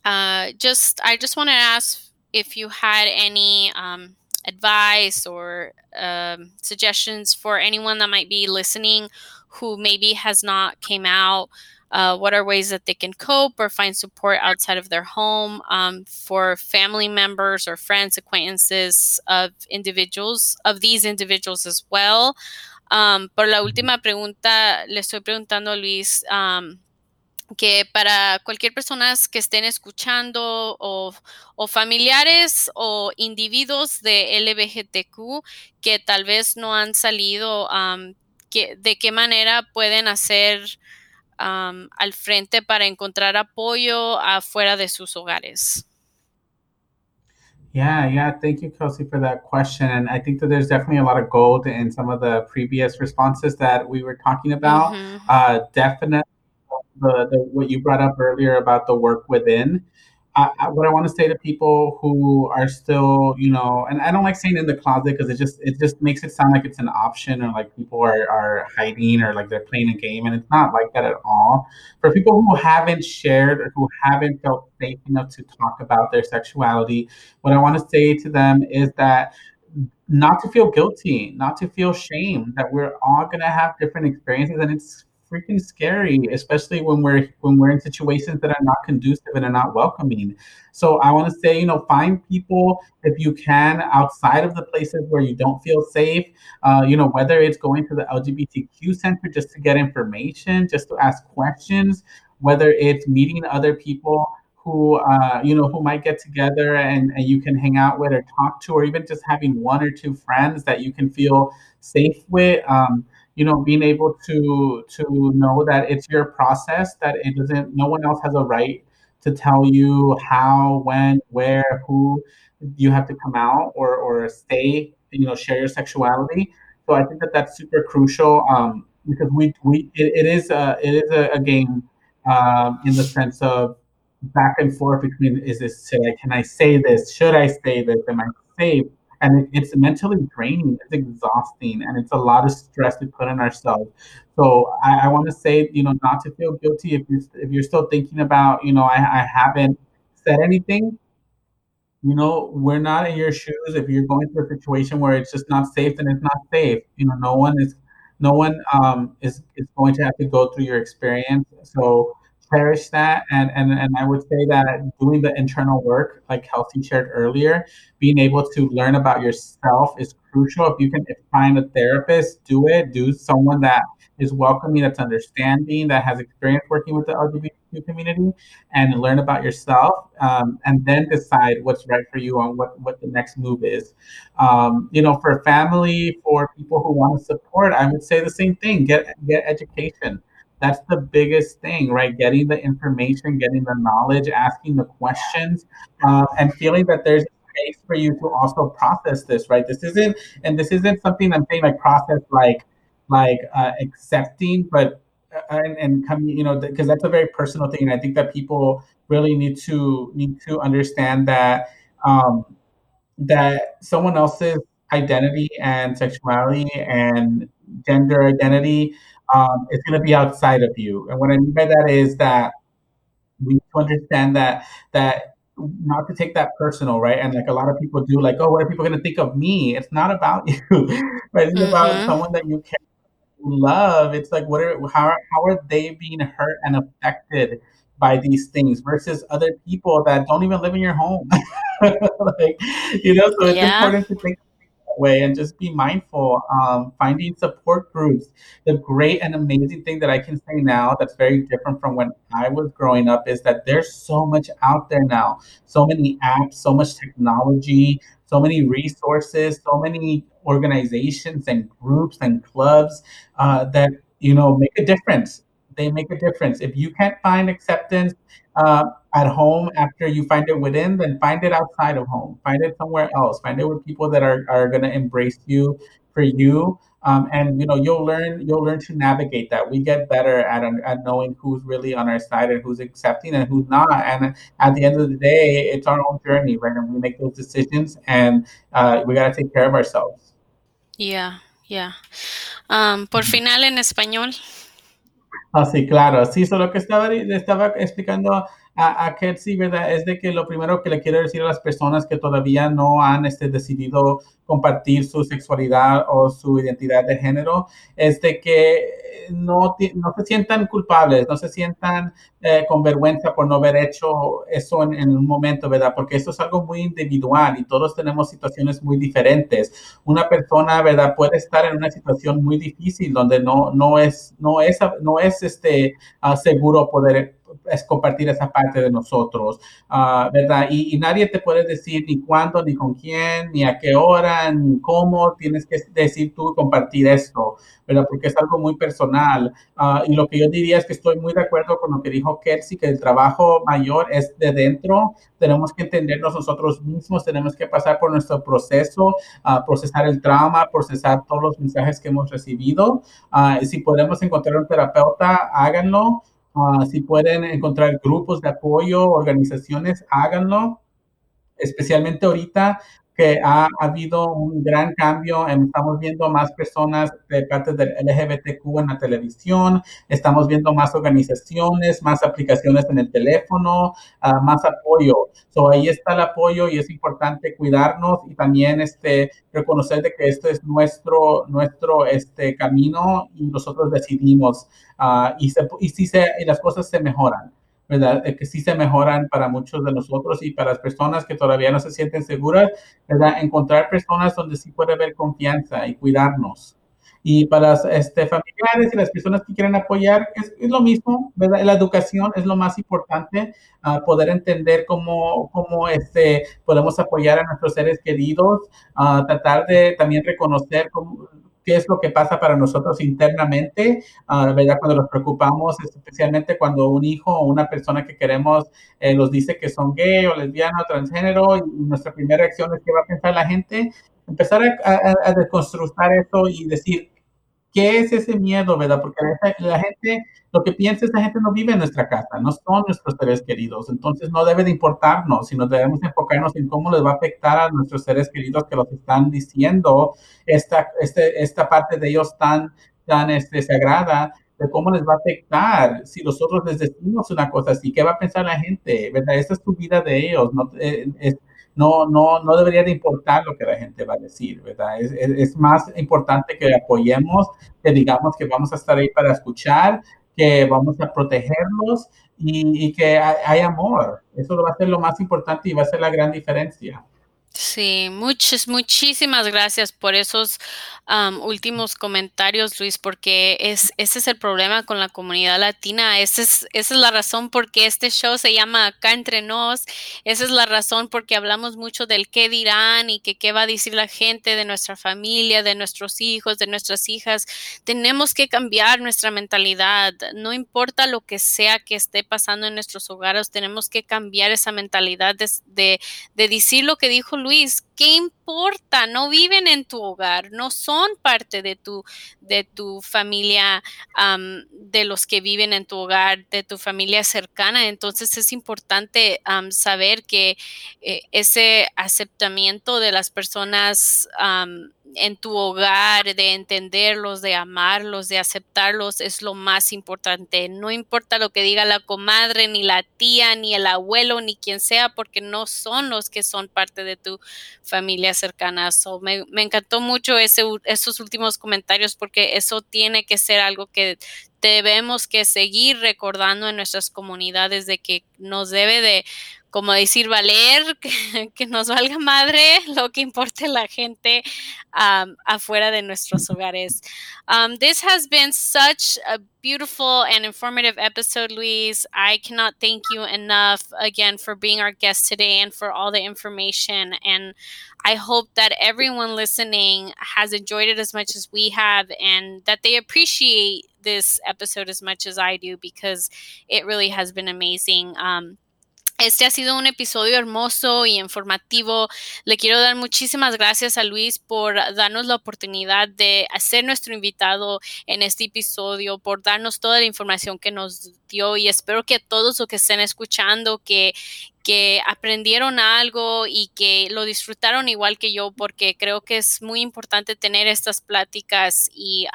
uh, just I just want to ask if you had any um, advice or um, suggestions for anyone that might be listening who maybe has not came out uh, what are ways that they can cope or find support outside of their home um, for family members or friends, acquaintances of individuals, of these individuals as well. Um, por la última pregunta, le estoy preguntando a Luis um, que para cualquier persona que estén escuchando o, o, familiares o individuos de LGBTQ que tal vez no han salido, um, que, de qué manera pueden hacer um, al frente para encontrar apoyo afuera de sus hogares? Yeah, yeah. Thank you, Kelsey, for that question. And I think that there's definitely a lot of gold in some of the previous responses that we were talking about. Mm-hmm. Uh, definitely, the, the, what you brought up earlier about the work within. I, what I want to say to people who are still, you know, and I don't like saying in the closet because it just it just makes it sound like it's an option or like people are, are hiding or like they're playing a game, and it's not like that at all. For people who haven't shared or who haven't felt safe enough to talk about their sexuality, what I want to say to them is that not to feel guilty, not to feel shame, that we're all gonna have different experiences, and it's freaking scary, especially when we're when we're in situations that are not conducive and are not welcoming. So I want to say, you know, find people if you can outside of the places where you don't feel safe. Uh, you know, whether it's going to the LGBTQ center just to get information, just to ask questions, whether it's meeting other people who uh, you know who might get together and, and you can hang out with or talk to or even just having one or two friends that you can feel safe with um, you know being able to to know that it's your process that it doesn't no one else has a right to tell you how when where who you have to come out or or stay you know share your sexuality. So i think that that's super crucial um, because we we it, it is a it is a, a game um, in the sense of back and forth between is this I, can i say this? Should i say this? Am i safe and it, it's mentally draining it's exhausting and it's a lot of stress we put on ourselves. So i, I want to say you know not to feel guilty if you're if you're still thinking about you know i, I haven't said anything. You know we're not in your shoes if you're going through a situation where it's just not safe then it's not safe. You know no one is no one um, is, is going to have to go through your experience. So cherish that and, and and i would say that doing the internal work like kelsey shared earlier being able to learn about yourself is crucial if you can find a therapist do it do someone that is welcoming that's understanding that has experience working with the lgbtq community and learn about yourself um, and then decide what's right for you on what, what the next move is. Um, you know, for family, for people who want to support, I would say the same thing. Get get education. That's the biggest thing, right? Getting the information, getting the knowledge, asking the questions, uh, and feeling that there's space for you to also process this, right? This isn't, and this isn't something I'm saying like process like like uh, accepting, but uh, and, and you know, because that's a very personal thing. And I think that people really need to need to understand that um, that someone else's identity and sexuality and gender identity um, is going to be outside of you. And what I mean by that is that we need to understand that that not to take that personal, right? And like a lot of people do, like, oh, what are people going to think of me? It's not about <laughs> you, right? It's mm-hmm. about someone that you can love. It's like, what are how how are they being hurt and affected by these things versus other people that don't even live in your home? <laughs> like, you know, so it's yeah. important to think way and just be mindful. Um, finding support groups. The great and amazing thing that I can say now that's very different from when I was growing up is that there's so much out there now. So many apps, so much technology, so many resources, so many organizations and groups and clubs uh, that you know make a difference. They make a difference. If you can't find acceptance uh, at home after you find it within, then find it outside of home. Find it somewhere else. Find it with people that are, are going to embrace you for you. Um, and you know you'll learn you'll learn to navigate that. We get better at at knowing who's really on our side and who's accepting and who's not. And at the end of the day, it's our own journey, right? We make those decisions, and uh, we got to take care of ourselves. Yeah, yeah. Um, por final en español. Ah, sí, claro. Sí, solo que estaba, estaba explicando a, a ¿verdad? Es de que lo primero que le quiero decir a las personas que todavía no han este, decidido compartir su sexualidad o su identidad de género, es de que no, no se sientan culpables, no se sientan eh, con vergüenza por no haber hecho eso en, en, un momento, ¿verdad? Porque eso es algo muy individual y todos tenemos situaciones muy diferentes. Una persona, ¿verdad? Puede estar en una situación muy difícil donde no, no es, no es, no es este, uh, seguro poder es compartir esa parte de nosotros, uh, ¿verdad? Y, y, nadie te puede decir ni cuándo, ni con quién, ni a qué hora, ni cómo tienes que decir tú compartir esto, ¿verdad? Porque es algo muy personal. Uh, y lo que yo diría es que estoy muy de acuerdo con lo que dijo Kelsey, que el trabajo mayor es de dentro, tenemos que entendernos nosotros mismos, tenemos que pasar por nuestro proceso, uh, procesar el trauma, procesar todos los mensajes que hemos recibido. y si podemos encontrar un terapeuta, háganlo. Ah, si pueden encontrar grupos de apoyo, organizaciones, háganlo. Especialmente ahorita que ha, habido un gran cambio. Estamos viendo más personas de parte del LGBTQ en la televisión, estamos viendo más organizaciones, más aplicaciones en el teléfono, uh, más apoyo. So, ahí está el apoyo y es importante cuidarnos y también este, reconocer de que este es nuestro, nuestro este, camino y nosotros decidimos uh, y, se, y, si se, y las cosas se mejoran. ¿Verdad? Que sí se mejoran para muchos de nosotros y para las personas que todavía no se sienten seguras, ¿verdad? Encontrar personas donde sí puede haber confianza y cuidarnos. Y para las este, familiares y las personas que quieren apoyar, es, es lo mismo, ¿verdad? La educación es lo más importante, uh, poder entender cómo, cómo este, podemos apoyar a nuestros seres queridos, uh, tratar de también reconocer cómo, qué es lo que pasa para nosotros internamente, uh, ¿verdad? Cuando nos preocupamos, especialmente cuando un hijo o una persona que queremos eh, nos dice que son gay o lesbiana o transgénero, y nuestra primera reacción es qué va a pensar la gente. Empezar a, a, a desconstruir eso y decir, ¿Qué es ese miedo, verdad? Porque la, gente, lo que piensa esa gente no vive en nuestra casa, no son nuestros seres queridos, entonces no debe de importarnos, sino debemos enfocarnos en cómo les va a afectar a nuestros seres queridos que los están diciendo esta, este, esta parte de ellos tan, tan este, sagrada, de cómo les va a afectar si nosotros les decimos una cosa así, qué va a pensar la gente, ¿verdad? Esta es tu vida de ellos, no, eh, es, no, no, no debería de importar lo que la gente va a decir, ¿verdad? Es, es, más importante que apoyemos, que digamos que vamos a estar ahí para escuchar, que vamos a protegerlos y, y que hay, amor. Eso va a ser lo más importante y va a ser la gran diferencia. Sí, muchas, muchísimas gracias por esos um, últimos comentarios, Luis, porque es, ese es el problema con la comunidad latina. Ese es, esa es la razón por qué este show se llama Acá entre nos. Esa es la razón por qué hablamos mucho del qué dirán y qué va a decir la gente de nuestra familia, de nuestros hijos, de nuestras hijas. Tenemos que cambiar nuestra mentalidad. No importa lo que sea que esté pasando en nuestros hogares, tenemos que cambiar esa mentalidad de, de, de decir lo que dijo Luis Luis, ¿qué importa? No viven en tu hogar, no son parte de tu, de tu familia, de los que viven en tu hogar, de tu familia cercana. Entonces es importante saber que eh, ese aceptamiento de las personas en tu hogar, de entenderlos, de amarlos, de aceptarlos, es lo más importante. No importa lo que diga la comadre, ni la tía, ni el abuelo, ni quien sea, porque no son los que son parte de tu familia cercana. me, encantó mucho ese, esos últimos comentarios porque eso tiene que ser algo que debemos que seguir recordando en nuestras comunidades de que nos debe de como decir valer, <laughs> que, que, nos valga madre lo que importe la gente um, afuera de nuestros hogares. Um, this has been such a beautiful and informative episode, Luis. I cannot thank you enough again for being our guest today and for all the information. And I hope that everyone listening has enjoyed it as much as we have and that they appreciate this episode as much as I do because it really has been amazing. Um, Este ha sido un episodio hermoso y informativo. Le quiero dar muchísimas gracias a Luis por darnos la oportunidad de hacer nuestro invitado en este episodio, por darnos toda la información que nos dio y espero que todos los que estén escuchando que que aprendieron algo y que lo disfrutaron igual que yo, porque creo que es muy importante tener estas pláticas y,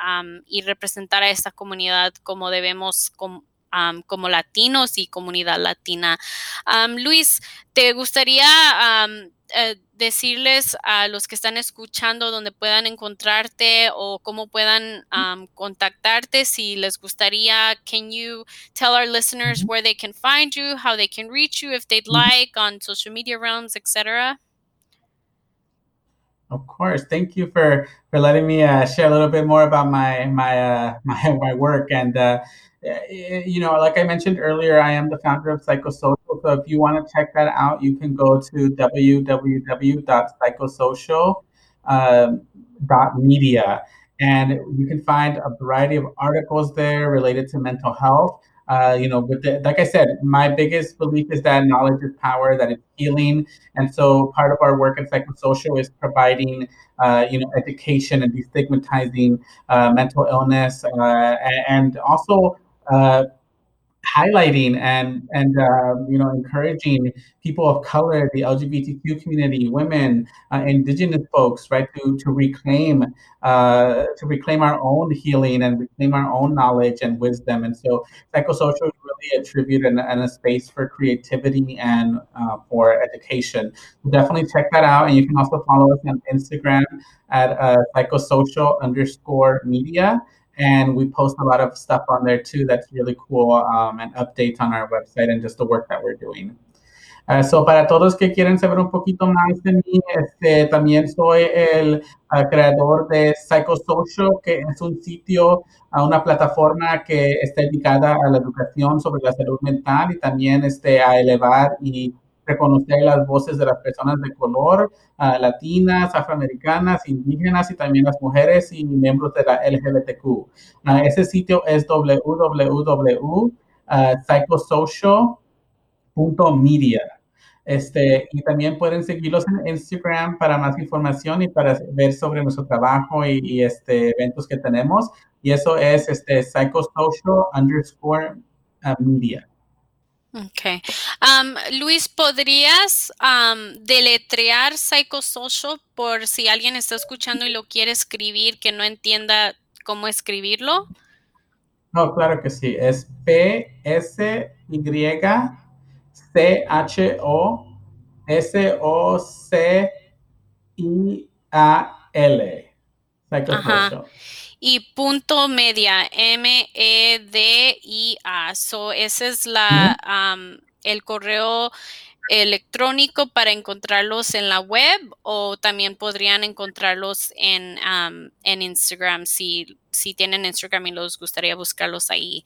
y representar a esta comunidad como debemos, latinos y comunidad latina. Luis, ¿te gustaría eh, decirles a los que están escuchando dónde puedan encontrarte o cómo puedan contactarte si les gustaría? Can you tell our listeners where they can find you, how they can reach you if they'd like on social media realms, etc.? Of course. Thank you for for letting me uh, share a little bit more about my my uh, <laughs> my, my work and uh, you know, like I mentioned earlier, I am the founder of Psychosocial. So if you want to check that out, you can go to www.psychosocial.media. Um, and you can find a variety of articles there related to mental health. Uh, you know, with the, like I said, my biggest belief is that knowledge is power, that it's healing, and so part of our work at Psychosocial is providing, uh, you know, education and destigmatizing uh, mental illness, uh, and also uh, highlighting and and uh, you know encouraging people of color, the LGBTQ community, women, uh, indigenous folks, right, to to reclaim uh, to reclaim our own healing and reclaim our own knowledge and wisdom. And so, psychosocial is really a tribute and, and a space for creativity and uh, for education. So definitely check that out, and you can also follow us on Instagram at uh, psychosocial underscore media and we post a lot of stuff on there too that's really cool um, and updates on our website and just the work that we're doing. Uh, so para todos que quieren saber un poquito más de mí, este, también soy el uh, creador de Psychosocial, que es un sitio, uh, una plataforma que está dedicada a la educación sobre la salud mental y también este, a elevar y reconocer las voces de las personas de color, uh, latinas, afroamericanas, indígenas y también las mujeres y miembros de la LGBTQ. Uh, ese sitio es www.psychosocial.media. Este, y también pueden seguirlos en Instagram para más información y para ver sobre nuestro trabajo y, y este, eventos que tenemos. Y eso es este, psychosocial underscore media. Ok. Um, Luis, ¿podrías um, deletrear psychosocial por si alguien está escuchando y lo quiere escribir que no entienda cómo escribirlo? No, claro que sí. Es P-S-Y-C-H-O-S-O-C-I-A-L. Psychosocial y punto media, M-E-D-I-A. So, ese es la, el correo electrónico para encontrarlos en la web o también podrían encontrarlos en, en Instagram si, si tienen Instagram y les gustaría buscarlos ahí.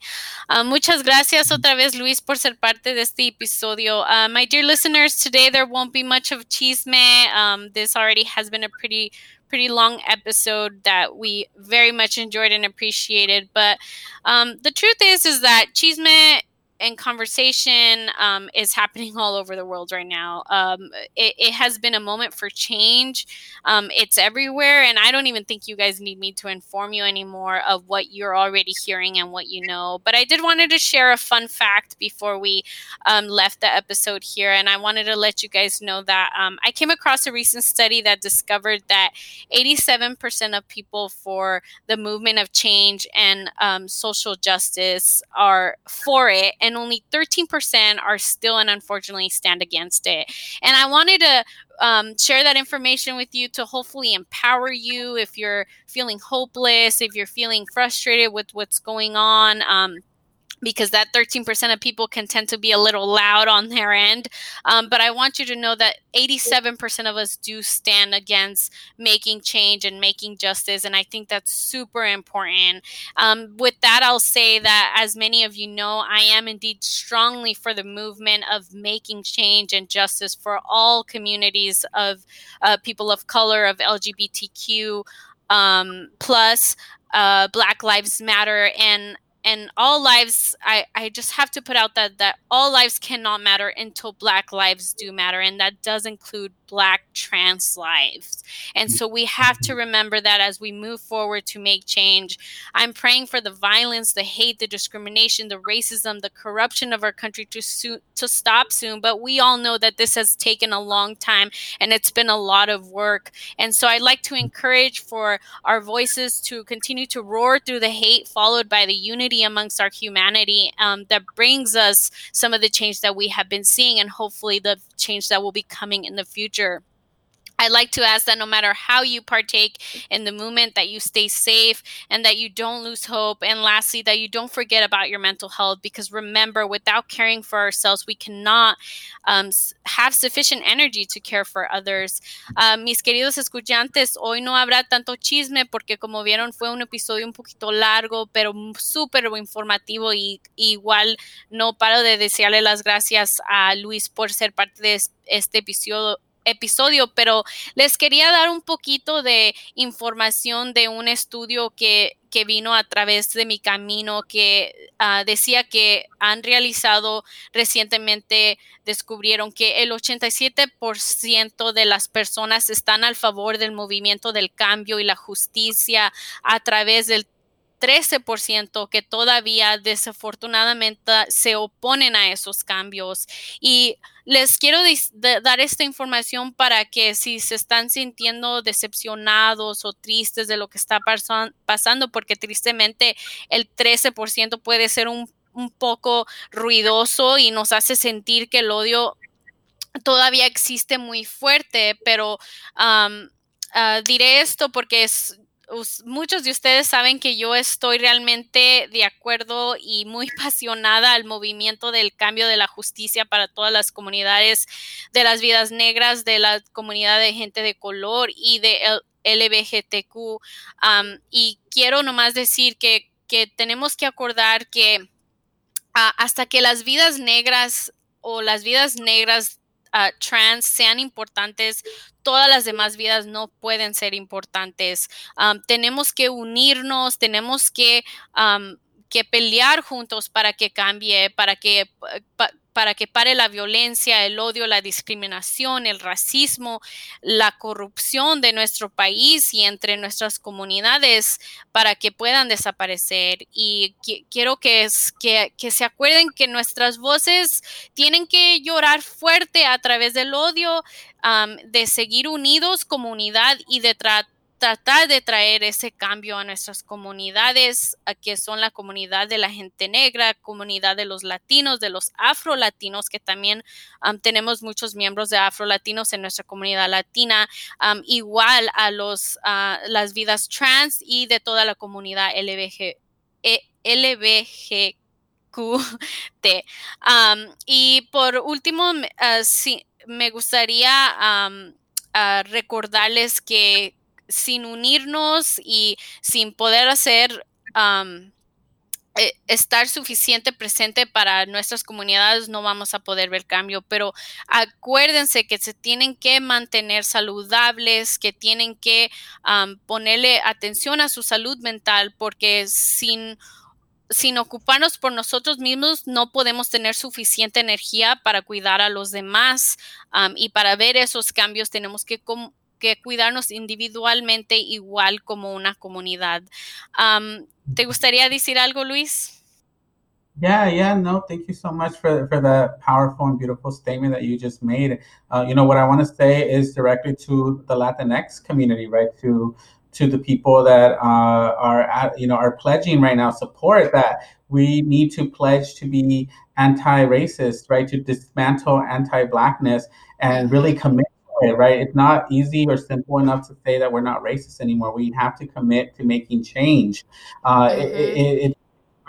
Uh, muchas gracias otra vez, Luis, por ser parte de este episodio. Uh, my dear listeners, today there won't be much of chisme. Um, this already has been a pretty pretty long episode that we very much enjoyed and appreciated. But um, the truth is, is that chisme and conversation um, is happening <laughs> all over the world right now. Um, it, it, has been a moment for change. Um, it's everywhere, and I don't even think you guys need me to inform you anymore of what you're already hearing and what you know. But I did wanted to share a fun fact before we um, left the episode here, and I wanted to let you guys know that um, I came across a recent study that discovered that 87% of people for the movement of change and um, social justice are for it only 13% are still and unfortunately stand against it. And I wanted to um, share that information with you to hopefully empower you if you're feeling hopeless, if you're feeling frustrated with what's going on. Um, because that 13% of people can tend to be a little loud on their end. Um, but I want you to know that 87% of us do stand against making change and making justice. And I think that's super important. Um, with that, I'll say that, as many of you know, I am indeed strongly for the movement of making change and justice for all communities of uh, people of color, of LGBTQ. Um, plus, uh, Black Lives Matter, and and all lives I, I just have to put out that that all lives cannot matter until black lives do matter and that does include black trans lives. And so we have to remember that as we move forward to make change i'm praying for the violence the hate the discrimination the racism the corruption of our country to soon to stop soon but we all know that this has taken a long time and it's been a lot of work. And so i'd like to encourage for our voices to continue to roar through the hate followed by the unity unity amongst our humanity um, that brings us some of the change that we have been seeing and hopefully the change that will be coming in the future. I'd like to ask that no matter how you partake in the movement, that you stay safe and that you don't lose hope. And lastly, that you don't forget about your mental health because remember, without caring for ourselves, we cannot um, have sufficient energy to care for others. Uh, mis queridos escuchantes, hoy no habrá tanto chisme porque como vieron fue un episodio un poquito largo, pero súper informativo y igual no paro de desearle las gracias a Luis por ser parte de este episodio episodio, pero les quería dar un poquito de información de un estudio que, que vino a través de mi camino que uh, decía que han realizado recientemente, descubrieron que el 87% de las personas están al favor del movimiento del cambio y la justicia a través del 13% que todavía desafortunadamente se oponen a esos cambios. Y les quiero dar esta información para que si se están sintiendo decepcionados o tristes de lo que está pasando, porque tristemente el 13% puede ser un, poco ruidoso y nos hace sentir que el odio todavía existe muy fuerte, pero ah, diré esto porque es muchos de ustedes saben que yo estoy realmente de acuerdo y muy <laughs> apasionada al movimiento del cambio de la justicia para todas las comunidades de las vidas negras, de la comunidad de gente de color y de LBGTQ. y quiero nomás decir que, tenemos que acordar que hasta que las vidas negras o las vidas negras ah, trans sean importantes, todas las demás vidas no pueden ser importantes. tenemos que unirnos, tenemos que, que pelear juntos para que cambie, para que, para que pare la violencia, el odio, la discriminación, el racismo, la corrupción de nuestro país y entre nuestras comunidades para que puedan desaparecer. Y quiero que, que, que se acuerden que nuestras voces tienen que llorar fuerte a través del odio, de seguir unidos como unidad y de tratar tratar de traer ese cambio a nuestras comunidades, que son la comunidad de la gente negra, comunidad de los latinos, de los afro-latinos, que también tenemos muchos miembros de afro-latinos en nuestra comunidad latina, igual a los, las vidas trans y de toda la comunidad LBG, LBGQ. y por último, uh, sí, me gustaría uh, recordarles que sin unirnos y sin poder hacer um, estar suficiente presente para nuestras comunidades no vamos a poder ver cambio, pero acuérdense que se tienen que mantener saludables, que tienen que ponerle atención a su salud mental, porque sin sin ocuparnos por nosotros mismos, no podemos tener suficiente energía para cuidar a los demás y para ver esos cambios tenemos que, que cuidarnos individualmente igual como una comunidad. Um, ¿Te gustaría decir algo, Luis? Yeah, yeah, no, thank you so much for for that powerful and beautiful statement that you just made. Uh, you know, what I want to say is directly to the Latinx community, right? To to the people that uh, are at, you know are pledging right now support that we need to pledge to be anti-racist, right? To dismantle anti-blackness and really commit right? It's not easy or simple enough to say that we're not racist anymore. We have to commit to making change. Uh, mm-hmm. it, it, it's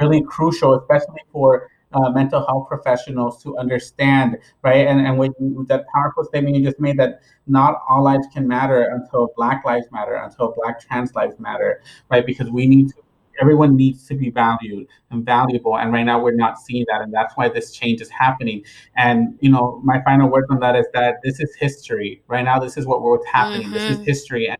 really crucial, especially for uh, mental health professionals to understand, right? And and with that powerful statement you just made that not all lives can matter until Black lives matter, until Black trans lives matter, right? Because we need to everyone needs to be valued and valuable and right now we're not seeing that and that's why this change is happening and you know my final word on that is that this is history right now this is what what's happening mm-hmm. this is mm-hmm. history and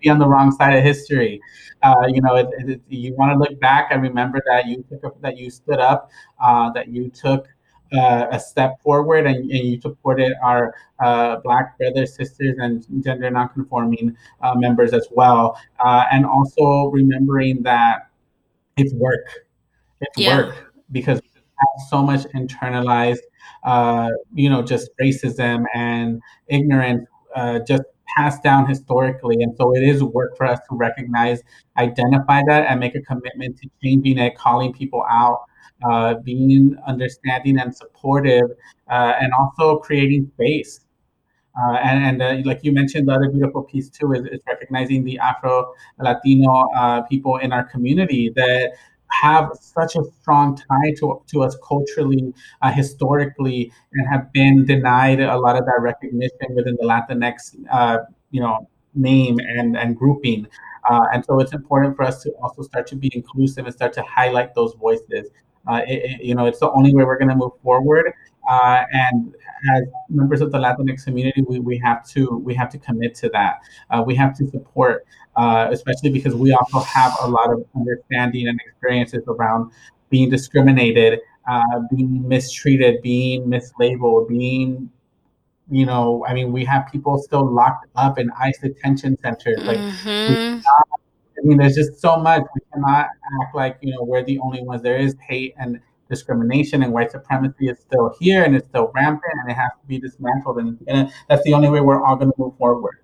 be on the wrong side of history uh, you know it, it, you want to look back and remember that you took a, that you stood up uh, that you took uh, a step forward and, and, you supported our uh, Black brothers, sisters, and gender nonconforming uh, members as well. Uh, and also remembering that it's work. It's yeah. work because we have so much internalized, uh, you know, just racism and ignorance uh, just passed down historically. And so it is work for us to recognize, identify that, and make a commitment to changing it, calling people out, uh, being understanding and supportive, uh, and also creating space uh, and, and uh, like you mentioned, the other beautiful piece too is, is recognizing the Afro Latino uh, people in our community that have such a strong tie to, to us culturally, uh, historically, and have been denied a lot of that recognition within the Latinx, uh, you know, name and, and grouping. Uh, and so it's important for us to also start to be inclusive and start to highlight those voices. It, it, you know, it's the only way we're going to move forward. Uh, and as members of the Latinx community, we, we have to we have to commit to that. Uh, we have to support, uh, especially because we also have a lot of understanding and experiences around being discriminated, uh, being mistreated, being mislabeled, being you know, I mean, we have people still locked up in ICE detention centers. Like, mm-hmm. I mean, there's just so much. We cannot act like you know we're the only ones. There is hate and discrimination and white supremacy is still here and it's still rampant and it has to be dismantled. And, and that's the only way we're all going to move forward.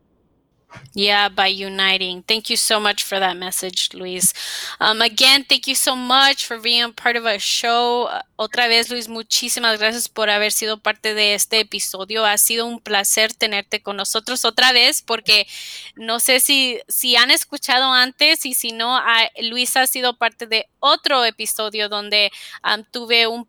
Yeah, by uniting. Thank you so much for that message, Luis. Um, again, thank you so much for being part of our show. otra vez, Luis, muchísimas gracias por haber sido parte de este episodio. Ha sido un placer tenerte con nosotros otra vez, porque no sé si, si han escuchado antes y si no, Luis ha sido parte de otro episodio donde tuve un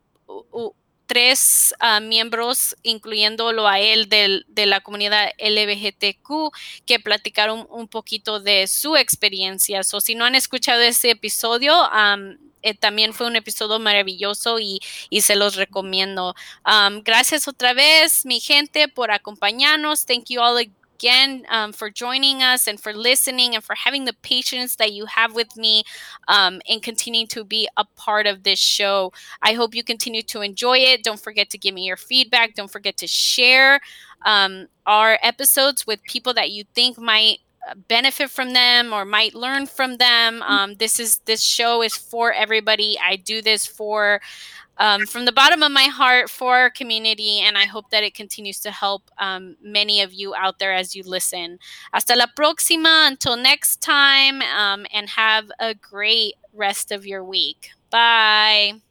tres uh, miembros, incluyéndolo a él del, de la comunidad LGBTQ, que platicaron un poquito de su experiencia. O si no han escuchado ese episodio, um, también fue un episodio maravilloso y, y se los recomiendo. Um, gracias otra vez, mi gente, por acompañarnos. Thank you all again um, for joining us and for listening and for having the patience that you have with me um, and continuing to be a part of this show. I hope you continue to enjoy it. Don't forget to give me your feedback. Don't forget to share um, our episodes with people that you think might uh, benefit from them or might learn from them. Um, this is this show is for everybody. I do this for um, from the bottom of my heart for our community, and I hope that it continues to help um, many of you out there as you listen. Hasta la próxima. Until next time, um, and have a great rest of your week. Bye.